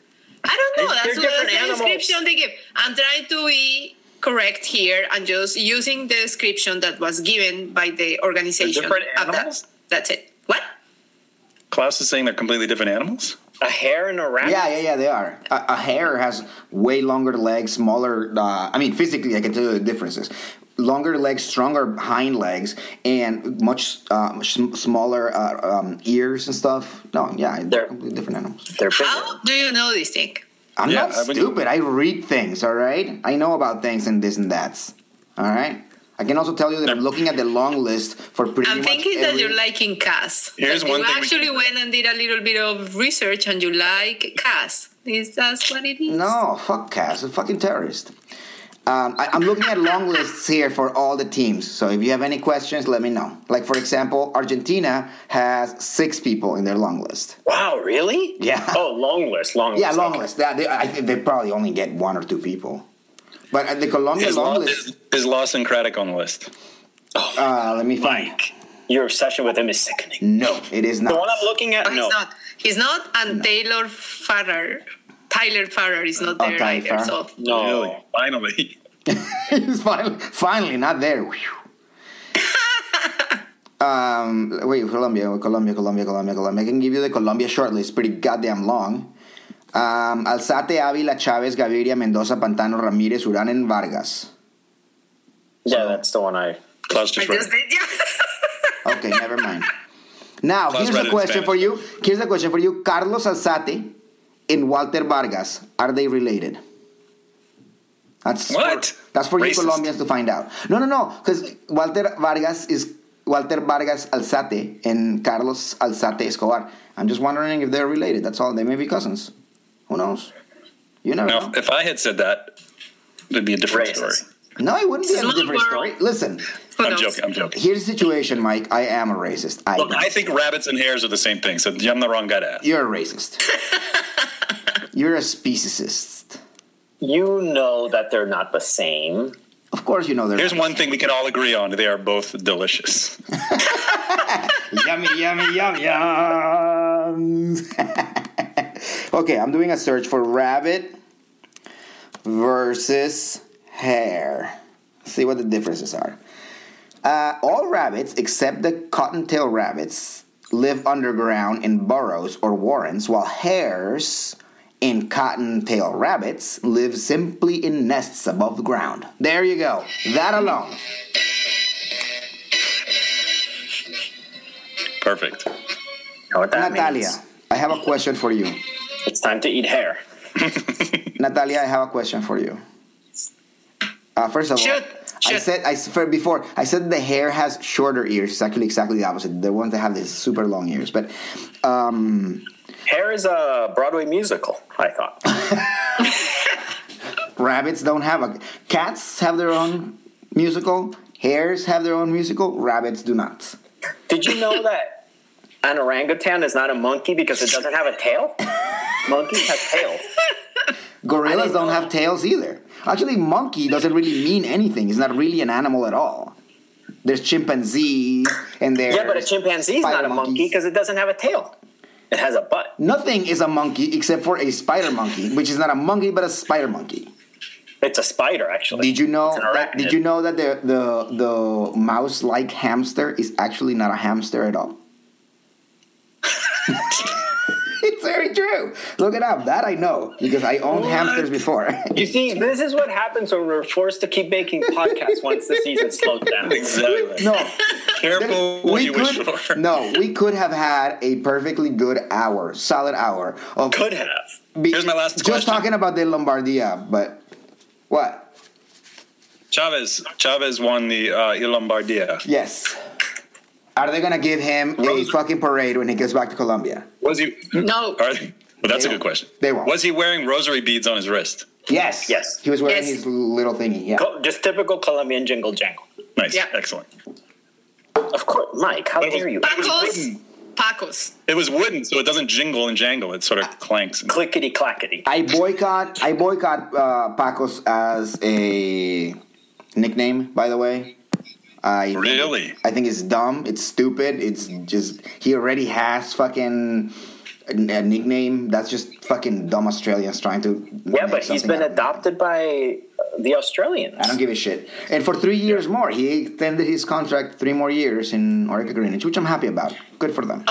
Speaker 3: I don't know.
Speaker 4: They're
Speaker 3: That's, what the
Speaker 4: animals.
Speaker 3: description they give. I'm trying to be correct here and just using the description that was given by the organization.
Speaker 2: different
Speaker 3: of that.
Speaker 2: animals?
Speaker 3: That's it. What?
Speaker 2: Klaus is saying they're completely different animals.
Speaker 4: A hare and a rabbit?
Speaker 1: Yeah, yeah, yeah, they are. A, a hare has way longer legs, smaller. Uh, I mean, physically, I can tell you the differences. Longer legs, stronger hind legs, and much uh, sm- smaller uh, um, ears and stuff. No, yeah, they're,
Speaker 4: They're-
Speaker 1: completely different animals.
Speaker 4: They're bigger.
Speaker 3: How do you know this thing?
Speaker 1: I'm
Speaker 2: Yeah,
Speaker 1: not
Speaker 2: I would-
Speaker 1: stupid. I read things, all right? I know about things and this and that's. All right? I can also tell you that I'm looking at the long list for pretty
Speaker 3: I'm
Speaker 1: much
Speaker 3: thinking that you're liking Cass.
Speaker 2: Here's one
Speaker 3: you
Speaker 2: thing we
Speaker 3: actually
Speaker 2: can-
Speaker 3: went and did a little bit of research and you like Cass. Is that what it is?
Speaker 1: No, fuck Cass, a fucking terrorist. Um, I, I'm looking at long lists here for all the teams. So if you have any questions, let me know. Like for example, Argentina has six people in their long list.
Speaker 4: Wow, really?
Speaker 1: Yeah.
Speaker 4: Oh, long list, long
Speaker 1: Yeah,
Speaker 4: list.
Speaker 1: Yeah, long
Speaker 4: okay.
Speaker 1: list. That, they, I they probably only get one or two people. But at the Colombia
Speaker 2: Is,
Speaker 1: long
Speaker 2: Law,
Speaker 1: list,
Speaker 2: is, is Lawson Craddock on the list?
Speaker 1: uh, let me find.
Speaker 4: Your obsession with him is sickening.
Speaker 1: No, it is not.
Speaker 4: The one I'm looking at,
Speaker 3: No, he's not. He's not, and Taylor Farrar, Tyler Farrar is not
Speaker 1: Oh,
Speaker 3: there
Speaker 1: Tyler
Speaker 3: either. So
Speaker 4: No.
Speaker 2: Really? Finally.
Speaker 1: He's finally, finally not there. Um, wait, Colombia, Colombia, Colombia, Colombia, Colombia. I can give you the Colombia shortlist. Pretty goddamn long. Um, Alzate, Ávila, Chaves, Gaviria, Mendoza, Pantano, Ramírez, Urán, and Vargas.
Speaker 4: Yeah, that's the one I.
Speaker 2: Klaus
Speaker 3: I
Speaker 2: just read
Speaker 3: just did, yeah.
Speaker 1: Okay, never mind. Now,
Speaker 2: Klaus
Speaker 1: here's a question for you. Here's a question for you. Carlos Alzate and Walter Vargas, are they related? That's
Speaker 2: What?
Speaker 1: For, that's for you Colombians to find out. No, no, no, because Walter Vargas is Walter Vargas Alzate and Carlos Alzate Escobar. I'm just wondering if they're related. That's all. They may be cousins. Who knows? You never
Speaker 2: Now,
Speaker 1: know.
Speaker 2: if I had said that, it'd be a different
Speaker 4: Racist.
Speaker 2: story.
Speaker 1: No, it wouldn't be a different story. Listen,
Speaker 2: I'm joking. I'm joking.
Speaker 1: here's the situation, Mike. I am a racist. I
Speaker 2: Look. I think rabbits and hares are the same thing, so I'm the wrong guy to ask.
Speaker 1: You're a racist. You're a speciesist.
Speaker 4: You know that they're not the same.
Speaker 1: Of course, you know they're
Speaker 2: Here's one thing we can all agree on: they are both delicious.
Speaker 1: yummy, yummy, yum, yum. okay, I'm doing a search for rabbit versus hare. See what the differences are. Uh, all rabbits, except the cottontail rabbits, live underground in burrows or warrens, while hares in cottontail rabbits live simply in nests above the ground. There you go. That alone.
Speaker 2: Perfect.
Speaker 4: Know what that
Speaker 1: Natalia,
Speaker 4: means?
Speaker 1: I have a question for you.
Speaker 4: It's time to eat hair.
Speaker 1: Natalia, I have a question for you. Uh, first of all,
Speaker 3: Shoot,
Speaker 1: I said I s- for before I said the hair has shorter ears. It's actually exactly the opposite. The ones that have these super long ears. But um,
Speaker 4: Hair is a Broadway musical. I thought.
Speaker 1: rabbits don't have a. Cats have their own musical. Hares have their own musical. Rabbits do not.
Speaker 4: Did you know that an orangutan is not a monkey because it doesn't have a tail? Monkeys have tails.
Speaker 1: Gorillas don't have tails either. Actually, monkey doesn't really mean anything. It's not really an animal at all. There's chimpanzees and there's
Speaker 4: Yeah, but a chimpanzee is not a monkey because it doesn't have a tail. It has a butt.
Speaker 1: Nothing is a monkey except for a spider monkey, which is not a monkey but a spider monkey.
Speaker 4: It's a spider, actually.
Speaker 1: Did you know that? Did you know that the the the mouse-like hamster is actually not a hamster at all? it's very true. Look it up. That I know because I owned
Speaker 2: What?
Speaker 1: hamsters before.
Speaker 4: You see, this is what happens when we're forced to keep making podcasts once the season slows down.
Speaker 2: Exactly.
Speaker 1: no,
Speaker 2: Careful what
Speaker 1: we
Speaker 2: you wish
Speaker 1: could.
Speaker 2: for.
Speaker 1: No, we could have had a perfectly good hour, solid hour of.
Speaker 4: Could have.
Speaker 1: be-
Speaker 2: Here's my last
Speaker 1: Just
Speaker 2: question.
Speaker 1: talking about the Lombardia, but what?
Speaker 2: Chaves Chaves won the uh, Lombardia.
Speaker 1: Yes. Are they gonna give him a fucking parade when he gets back to Colombia?
Speaker 2: Was he?
Speaker 3: No.
Speaker 2: Are they, well, that's
Speaker 1: They
Speaker 2: a good question.
Speaker 1: They won't.
Speaker 2: Was he wearing rosary beads on his wrist?
Speaker 1: Yes.
Speaker 4: Yes.
Speaker 1: He was wearing
Speaker 3: Yes.
Speaker 1: his little thingy. Yeah.
Speaker 4: Just typical Colombian jingle jangle.
Speaker 2: Nice,
Speaker 3: Yeah.
Speaker 2: excellent.
Speaker 4: Of course, Mike, how
Speaker 2: It was-
Speaker 4: dare you?
Speaker 2: it was
Speaker 3: Pacos.
Speaker 2: wooden.
Speaker 3: Pacos.
Speaker 2: It was wooden, so it doesn't jingle and jangle. It sort of clanks. And,
Speaker 4: Clickety clackety.
Speaker 1: I boycott. I boycott uh, Pacos as a nickname. By the way. I think-
Speaker 2: Really?
Speaker 1: I think it's dumb. It's stupid. It's just he already has fucking a, a nickname. That's just fucking dumb Australians trying to.
Speaker 4: Yeah, but he's been
Speaker 1: out of
Speaker 4: adopted by uh, the Australians.
Speaker 1: I don't give a shit. And for three years more, he extended his contract three more years in Orica GreenEDGE, which I'm happy about. Good for them.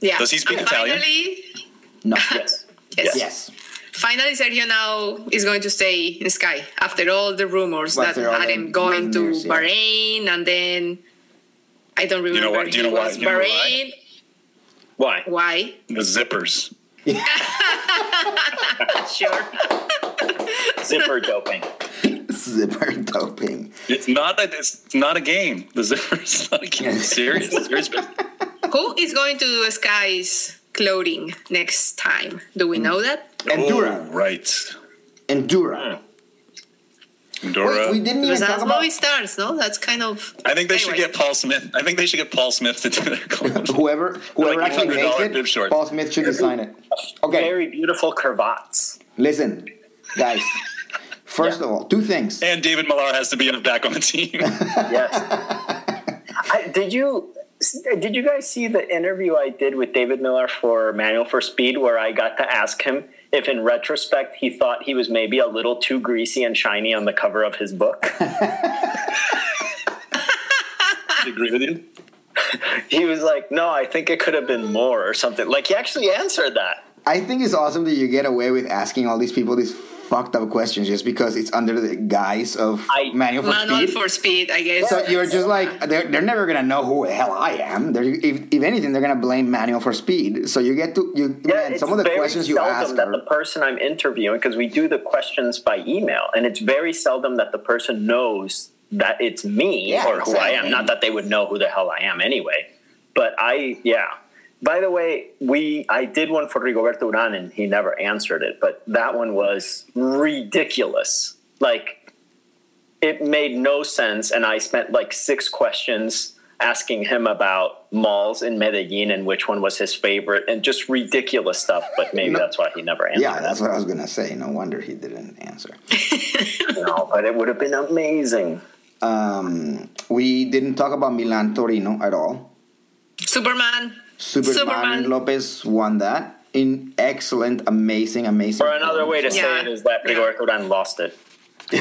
Speaker 3: Yeah.
Speaker 2: Does he speak
Speaker 3: And
Speaker 2: Italian?
Speaker 3: Finally,
Speaker 1: No.
Speaker 4: Yes.
Speaker 3: yes.
Speaker 1: Yes.
Speaker 3: Finally, Sergio now is going to stay in Sky after all the rumors
Speaker 1: Well,
Speaker 3: that
Speaker 1: after
Speaker 3: had him going to
Speaker 1: rumors, yeah.
Speaker 3: Bahrain and then I don't remember.
Speaker 2: You know what- do you know
Speaker 3: he
Speaker 2: why-
Speaker 3: was
Speaker 2: you know why?
Speaker 3: Bahrain.
Speaker 4: Why?
Speaker 3: Why?
Speaker 2: the zippers.
Speaker 3: Sure.
Speaker 4: Zipper doping.
Speaker 1: Zipper doping.
Speaker 2: It's not that. It's not a game. The zippers. Not a game. Serious. Serious business.
Speaker 3: Who is going to do Sky's clothing next time? Do we know that?
Speaker 1: Oh, Endura.
Speaker 2: Oh, right.
Speaker 1: Endura.
Speaker 2: Dora.
Speaker 1: Wait, we didn't even
Speaker 3: Because
Speaker 1: talk about
Speaker 3: movie stars, no? That's kind of.
Speaker 2: I think they should get Paul Smith. I think they should get Paul Smith to do their clothes.
Speaker 1: whoever whoever
Speaker 2: Like
Speaker 1: actually makes it. Paul Smith should design it. Okay,
Speaker 4: Very beautiful cravats.
Speaker 1: listen, guys. First
Speaker 4: Yeah.
Speaker 1: of all, two things.
Speaker 2: and David Millar has to be back on the team.
Speaker 4: Yes. I, did you did you guys see the interview I did with David Millar for Manual for Speed, where I got to ask him if, in retrospect, he thought he was maybe a little too greasy and shiny on the cover of his book?
Speaker 2: I agree with you.
Speaker 4: he was like, "No, I think it could have been more or something." Like he actually answered that.
Speaker 1: I think it's awesome that you get away with asking all these people these fucked up questions just because it's under the guise of
Speaker 4: I-
Speaker 1: manual for
Speaker 3: Manual
Speaker 1: speed.
Speaker 3: for speed, I guess.
Speaker 1: so you're just like they're, they're never gonna know who the hell I am. They're, if, if anything, they're gonna blame manual for speed. So you get to you.
Speaker 4: Yeah,
Speaker 1: man,
Speaker 4: it's
Speaker 1: some of the
Speaker 4: very
Speaker 1: questions you
Speaker 4: seldom
Speaker 1: ask
Speaker 4: that
Speaker 1: are
Speaker 4: the person I'm interviewing, because we do the questions by email, and it's very seldom that the person knows that it's me
Speaker 1: Yeah,
Speaker 4: or who I am. Not that they would know who the hell I am anyway. But I, yeah. By the way, we I did one for Rigoberto Urán, and he never answered it. But that one was ridiculous. Like it made no sense, and I spent like six questions asking him about malls in Medellin and which one was his favorite, and just ridiculous stuff. But maybe
Speaker 1: No.
Speaker 4: that's why he never answered.
Speaker 1: yeah, that's what I was gonna say. No wonder he didn't answer.
Speaker 4: No, but it would have been amazing.
Speaker 1: Um, we didn't talk about Milan Torino at all.
Speaker 3: Superman.
Speaker 1: Superman,
Speaker 3: Superman.
Speaker 1: Lopez won that. in excellent, amazing, amazing.
Speaker 4: Or another way to say
Speaker 3: Yeah.
Speaker 4: it is that Rigo Urán lost it.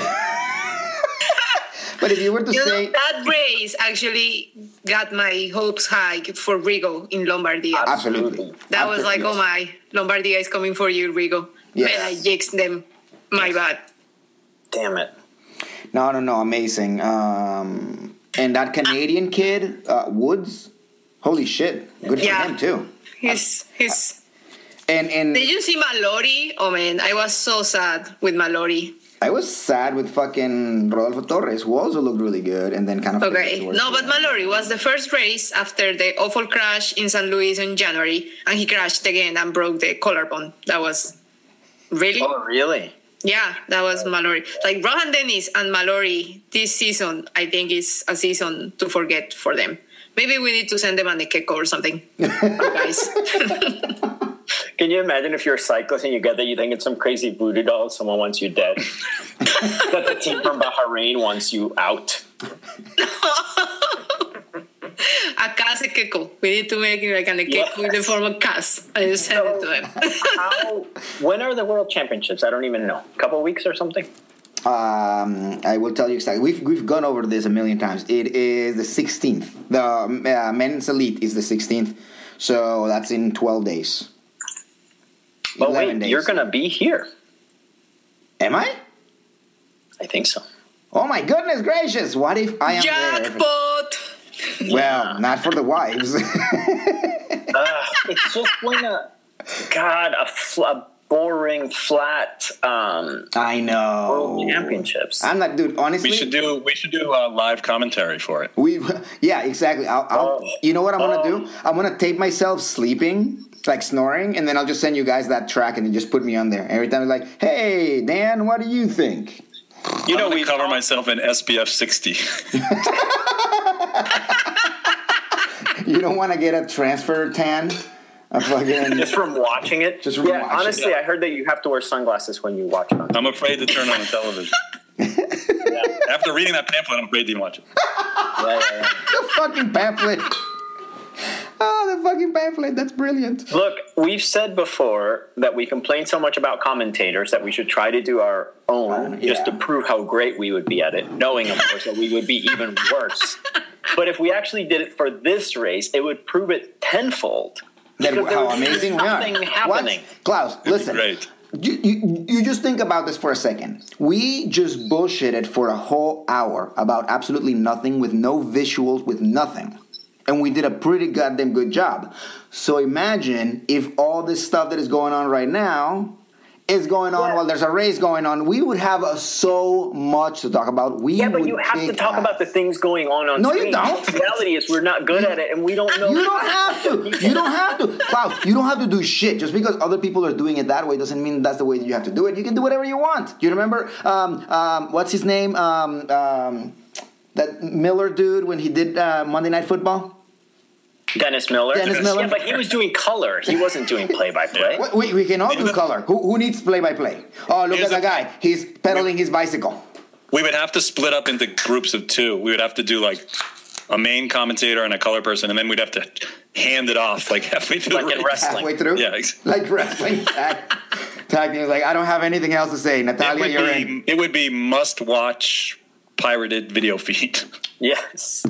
Speaker 1: But if you were to
Speaker 3: You know,
Speaker 1: say,
Speaker 3: that race actually got my hopes high for Rigo in Lombardia.
Speaker 1: absolutely,
Speaker 3: that was like,
Speaker 1: Absolutely.
Speaker 3: oh my, Lombardia is coming for you, Rigo.
Speaker 1: Yes.
Speaker 3: And I jinxed them. My bad.
Speaker 4: Damn it.
Speaker 1: No, no, no, amazing. Um, and that Canadian kid, uh, Woods, holy shit, good for
Speaker 3: Yeah.
Speaker 1: him too.
Speaker 3: He's, he's,
Speaker 1: And and
Speaker 3: did you see Mallory? Oh man, I was so sad with Mallory.
Speaker 1: I was sad with fucking Rodolfo Torres, who also looked really good, and then kind of
Speaker 3: Okay, no, but Mallory was the first race after the awful crash in San Luis in January, and he crashed again and broke the collarbone. That was really,
Speaker 4: Oh, really?
Speaker 3: yeah, that was Mallory. Like Rohan Dennis and Mallory this season, I think is a season to forget for them. Maybe we need to send them on a Keko or something, guys.
Speaker 4: Can you imagine if you're a cyclist and you get that you think it's some crazy voodoo doll, someone wants you dead? that the team from Bahrain wants you out.
Speaker 3: a Cas Keko. We need to make it like an Keko in the form of Cas and just send it to them.
Speaker 4: How? when are the World Championships? I don't even know. A couple weeks or something.
Speaker 1: Um, I will tell you exactly. We've we've gone over this a million times. It is the 16th. The uh, men's elite is the 16th, so that's in 12 days.
Speaker 4: But wait,
Speaker 1: days.
Speaker 4: you're gonna be here.
Speaker 1: Am I?
Speaker 4: I think so.
Speaker 1: Oh my goodness gracious! What if I am there?
Speaker 3: Jackpot!
Speaker 1: Well, not for the wives.
Speaker 4: Uh, it's just when a God a, fl- a boring flat um,
Speaker 1: I know.
Speaker 4: World Championships.
Speaker 1: I'm not, dude. Honestly,
Speaker 2: We should do we should do uh, live commentary for it.
Speaker 1: We, yeah, exactly. I'll, I'll,
Speaker 4: Oh.
Speaker 1: you know what I'm gonna
Speaker 4: Oh.
Speaker 1: do? I'm gonna tape myself sleeping, like snoring, and then I'll just send you guys that track, and then just put me on there every time. Like, hey, Dan, what do you think?
Speaker 4: You know, we
Speaker 2: cover myself in SPF 60.
Speaker 1: You don't want to get a transfer tan? A fucking.
Speaker 4: just from watching it.
Speaker 1: Just from
Speaker 4: yeah,
Speaker 1: watching
Speaker 4: honestly,
Speaker 2: it.
Speaker 4: I heard that you have to wear sunglasses when you watch it.
Speaker 2: I'm afraid to turn on the television. After reading that pamphlet, I'm afraid to even watch it.
Speaker 4: Yeah, yeah, yeah.
Speaker 1: the fucking pamphlet. Oh, the fucking pamphlet. That's brilliant.
Speaker 4: Look, we've said before that we complain so much about commentators that we should try to do our own
Speaker 1: Uh,
Speaker 4: just to prove how great we would be at it, knowing, of course, that we would be even worse. But if we actually did it for this race, it would prove it tenfold.
Speaker 1: That,
Speaker 4: Because
Speaker 1: how amazing we are.
Speaker 4: nothing
Speaker 1: What?
Speaker 4: happening.
Speaker 1: Klaus, listen.
Speaker 2: Great.
Speaker 1: You, you, you just think about this for a second. We just bullshitted for a whole hour about absolutely nothing with no visuals, with nothing. And we did a pretty goddamn good job. So imagine if all this stuff that is going on right now is going on
Speaker 4: Yeah.
Speaker 1: while there's a race going on. We would have uh, so much to talk about. We
Speaker 4: Yeah, but you have to talk about the things going on on
Speaker 1: No, you
Speaker 4: screen.
Speaker 1: don't.
Speaker 4: The reality is we're not good at it, and we don't know.
Speaker 1: You don't have to. You don't have to. Klaus, you don't have to do shit. Just because other people are doing it that way doesn't mean that's the way that you have to do it. You can do whatever you want. You remember, um, um, what's his name? Um, um, that Miller dude when he did uh, Monday Night Football?
Speaker 4: Dennis Miller.
Speaker 1: Dennis Miller.
Speaker 4: Yeah, but he was doing color. He wasn't doing play by play.
Speaker 1: We- We, we can all do color. Who, who needs play by play? Oh, look
Speaker 2: Here's
Speaker 1: at that
Speaker 2: the-
Speaker 1: guy. He's pedaling his bicycle.
Speaker 2: We would have to split up into groups of two. We would have to do like a main commentator and a color person, and then we'd have to hand it off like halfway through
Speaker 4: Like in wrestling.
Speaker 1: Halfway through?
Speaker 2: Yeah, ex-
Speaker 1: Like wrestling tag. tag team like, I don't have anything else to say. Natalia,
Speaker 2: would,
Speaker 1: you're in.
Speaker 2: it would be must watch pirated video feed.
Speaker 4: Yes.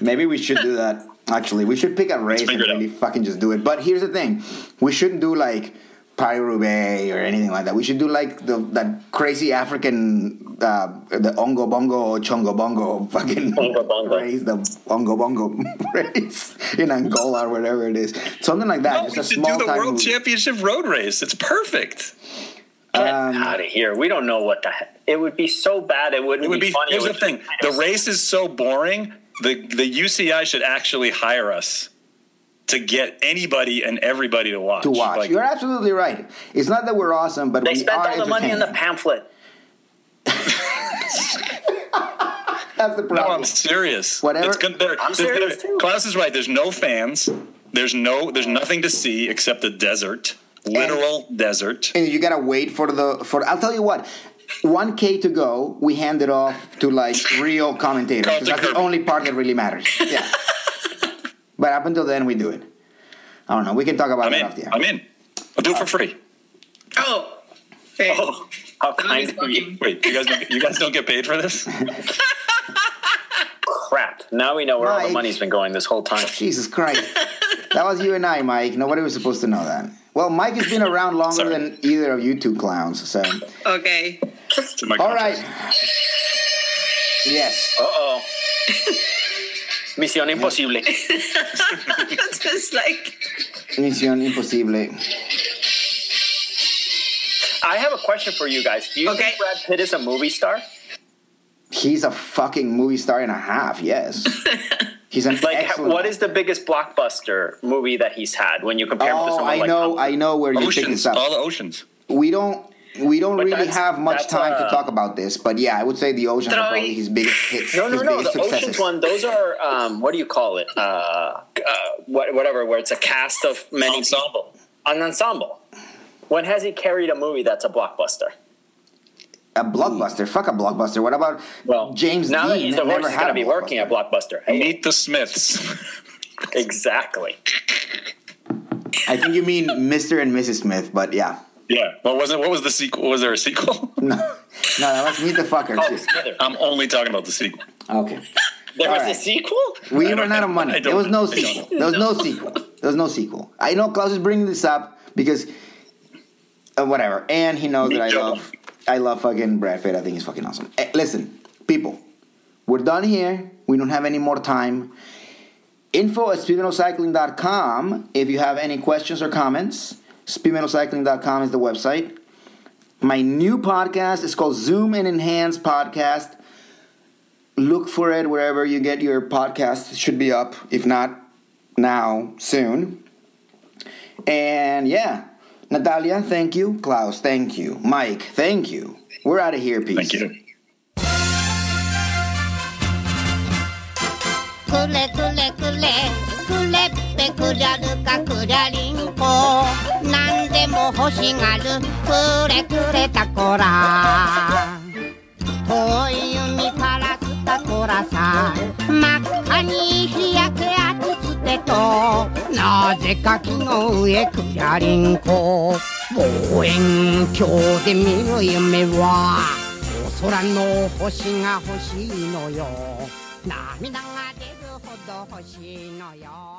Speaker 1: Maybe we should do that. Actually, we should pick a race and
Speaker 2: figure out.
Speaker 1: really fucking just do it. But here's the thing: we shouldn't do like Roubaix or anything like that. We should do like the that crazy African, uh, the Ongo Bongo or Chongo Bongo fucking
Speaker 4: Ongo Bongo.
Speaker 1: race, the Ongo Bongo race in Angola or whatever it is. Something like that.
Speaker 2: No,
Speaker 1: just
Speaker 2: we
Speaker 1: a
Speaker 2: should
Speaker 1: small
Speaker 2: do the World
Speaker 1: movie.
Speaker 2: Championship road race. It's perfect.
Speaker 4: Get
Speaker 1: Um,
Speaker 4: out of here. We don't know what the heck. It would be so bad. It wouldn't
Speaker 2: It would be.
Speaker 4: funny.
Speaker 2: Here's
Speaker 4: it
Speaker 2: the
Speaker 4: would
Speaker 2: thing:
Speaker 4: be
Speaker 2: the
Speaker 4: kind of-
Speaker 2: race is so boring. The the UCI should actually hire us to get anybody and everybody to watch.
Speaker 1: to watch.
Speaker 2: Like,
Speaker 1: You're absolutely right. It's not that we're awesome, but
Speaker 4: They
Speaker 1: we
Speaker 4: spent
Speaker 1: are
Speaker 4: all the money in the pamphlet.
Speaker 1: That's the problem. no.
Speaker 2: I'm serious.
Speaker 1: Whatever-
Speaker 2: It's good. There,
Speaker 4: I'm
Speaker 2: there-
Speaker 4: serious,
Speaker 2: there-
Speaker 4: too.
Speaker 2: Klaus is right. There's no fans. There's no. There's nothing to see except the desert. Literal desert.
Speaker 1: and you gotta wait for the for. I'll tell you what. 1K to go, we hand it off to like real commentators. 'cause
Speaker 2: Carlton
Speaker 1: That's the only part that really matters. Yeah. but up until then, we do it. I don't know. We can talk about
Speaker 2: I'm
Speaker 1: it
Speaker 2: in.
Speaker 1: off the air.
Speaker 2: I'm in. I'll do it for free.
Speaker 3: Oh. Okay.
Speaker 4: Oh, how kind of you.
Speaker 2: Wait, you guys don't, you guys don't get paid for this?
Speaker 4: Crap. Now we know where all the money's been going this whole time.
Speaker 1: Jesus Christ. that was you and I, Mike. Nobody was supposed to know that. Well, Mike has been around longer
Speaker 2: Sorry.
Speaker 1: than either of you two clowns. So,
Speaker 3: Okay.
Speaker 2: It's in my
Speaker 1: all
Speaker 2: contract.
Speaker 1: right. Yes.
Speaker 4: Uh oh. Misión imposible.
Speaker 3: Just like
Speaker 1: Misión Imposible.
Speaker 4: I have a question for you guys. Do you
Speaker 3: Okay.
Speaker 4: think Brad Pitt is a movie star?
Speaker 1: He's a fucking movie star and a half. Yes. He's an
Speaker 4: Like,
Speaker 1: excellent.
Speaker 4: what is the biggest blockbuster movie that he's had when you compare him to
Speaker 1: Oh,
Speaker 4: someone
Speaker 1: I
Speaker 4: like
Speaker 1: know.
Speaker 4: Tom
Speaker 1: I know where you pick
Speaker 2: Oceans,
Speaker 1: this up.
Speaker 2: all the oceans.
Speaker 1: we don't. We don't
Speaker 4: But
Speaker 1: really have much
Speaker 4: that's,
Speaker 1: time to
Speaker 4: uh,
Speaker 1: talk about this, but yeah, I would say the ocean are probably his biggest hits.
Speaker 4: No, no,
Speaker 1: his
Speaker 4: no. The
Speaker 1: biggest
Speaker 4: Ocean's one. Those are um, what do you call it? Uh, uh, whatever. Where it's a cast of many
Speaker 2: Ensemble.
Speaker 4: an ensemble. When has he carried a movie that's a blockbuster?
Speaker 1: A blockbuster. Fuck a blockbuster. What about
Speaker 4: Well,
Speaker 1: James
Speaker 4: now
Speaker 1: Dean?
Speaker 4: that he's
Speaker 1: Never had
Speaker 4: going to be working at
Speaker 1: blockbuster.
Speaker 4: Blockbuster. Hey,
Speaker 2: Meet the Smiths.
Speaker 4: exactly.
Speaker 1: I think you mean Mr. and Mrs. Smith, but yeah.
Speaker 2: yeah. What was it? What was the sequel? Was there a sequel?
Speaker 1: No, no, that was Meet the Fuckers.
Speaker 4: Oh,
Speaker 2: I'm only talking about the sequel.
Speaker 1: Okay.
Speaker 4: There was
Speaker 1: All
Speaker 4: a sequel.
Speaker 1: We
Speaker 2: I
Speaker 1: ran out of money. There was no sequel. There was no sequel. There was no sequel. I know Klaus is bringing this up because uh, whatever, and he knows
Speaker 2: Me
Speaker 1: that I
Speaker 2: too.
Speaker 1: love I love fucking Brad Pitt. I think he's fucking awesome. Eh, listen, people, we're done here. We don't have any more time. Info at speedmetalcycling.com if you have any questions or comments. Speedmetalcycling.com is the website. My new podcast is called Zoom and Enhance Podcast look for it wherever you get your podcast. It should be up, if not now, soon. And yeah, Natalia, thank you. Klaus, thank you. Mike, thank you. We're out of here, peace.
Speaker 2: Thank you.
Speaker 5: くれくれくれくれってくりゃるかくりゃりんこなんでも欲しがるくれくれたこら遠い海から来たこらさ真っ赤に日焼け当 てつけとなぜか木の上くやりんこ。望遠鏡で見る夢はお空の星が欲しいのよ。涙が出るほど欲しいのよ。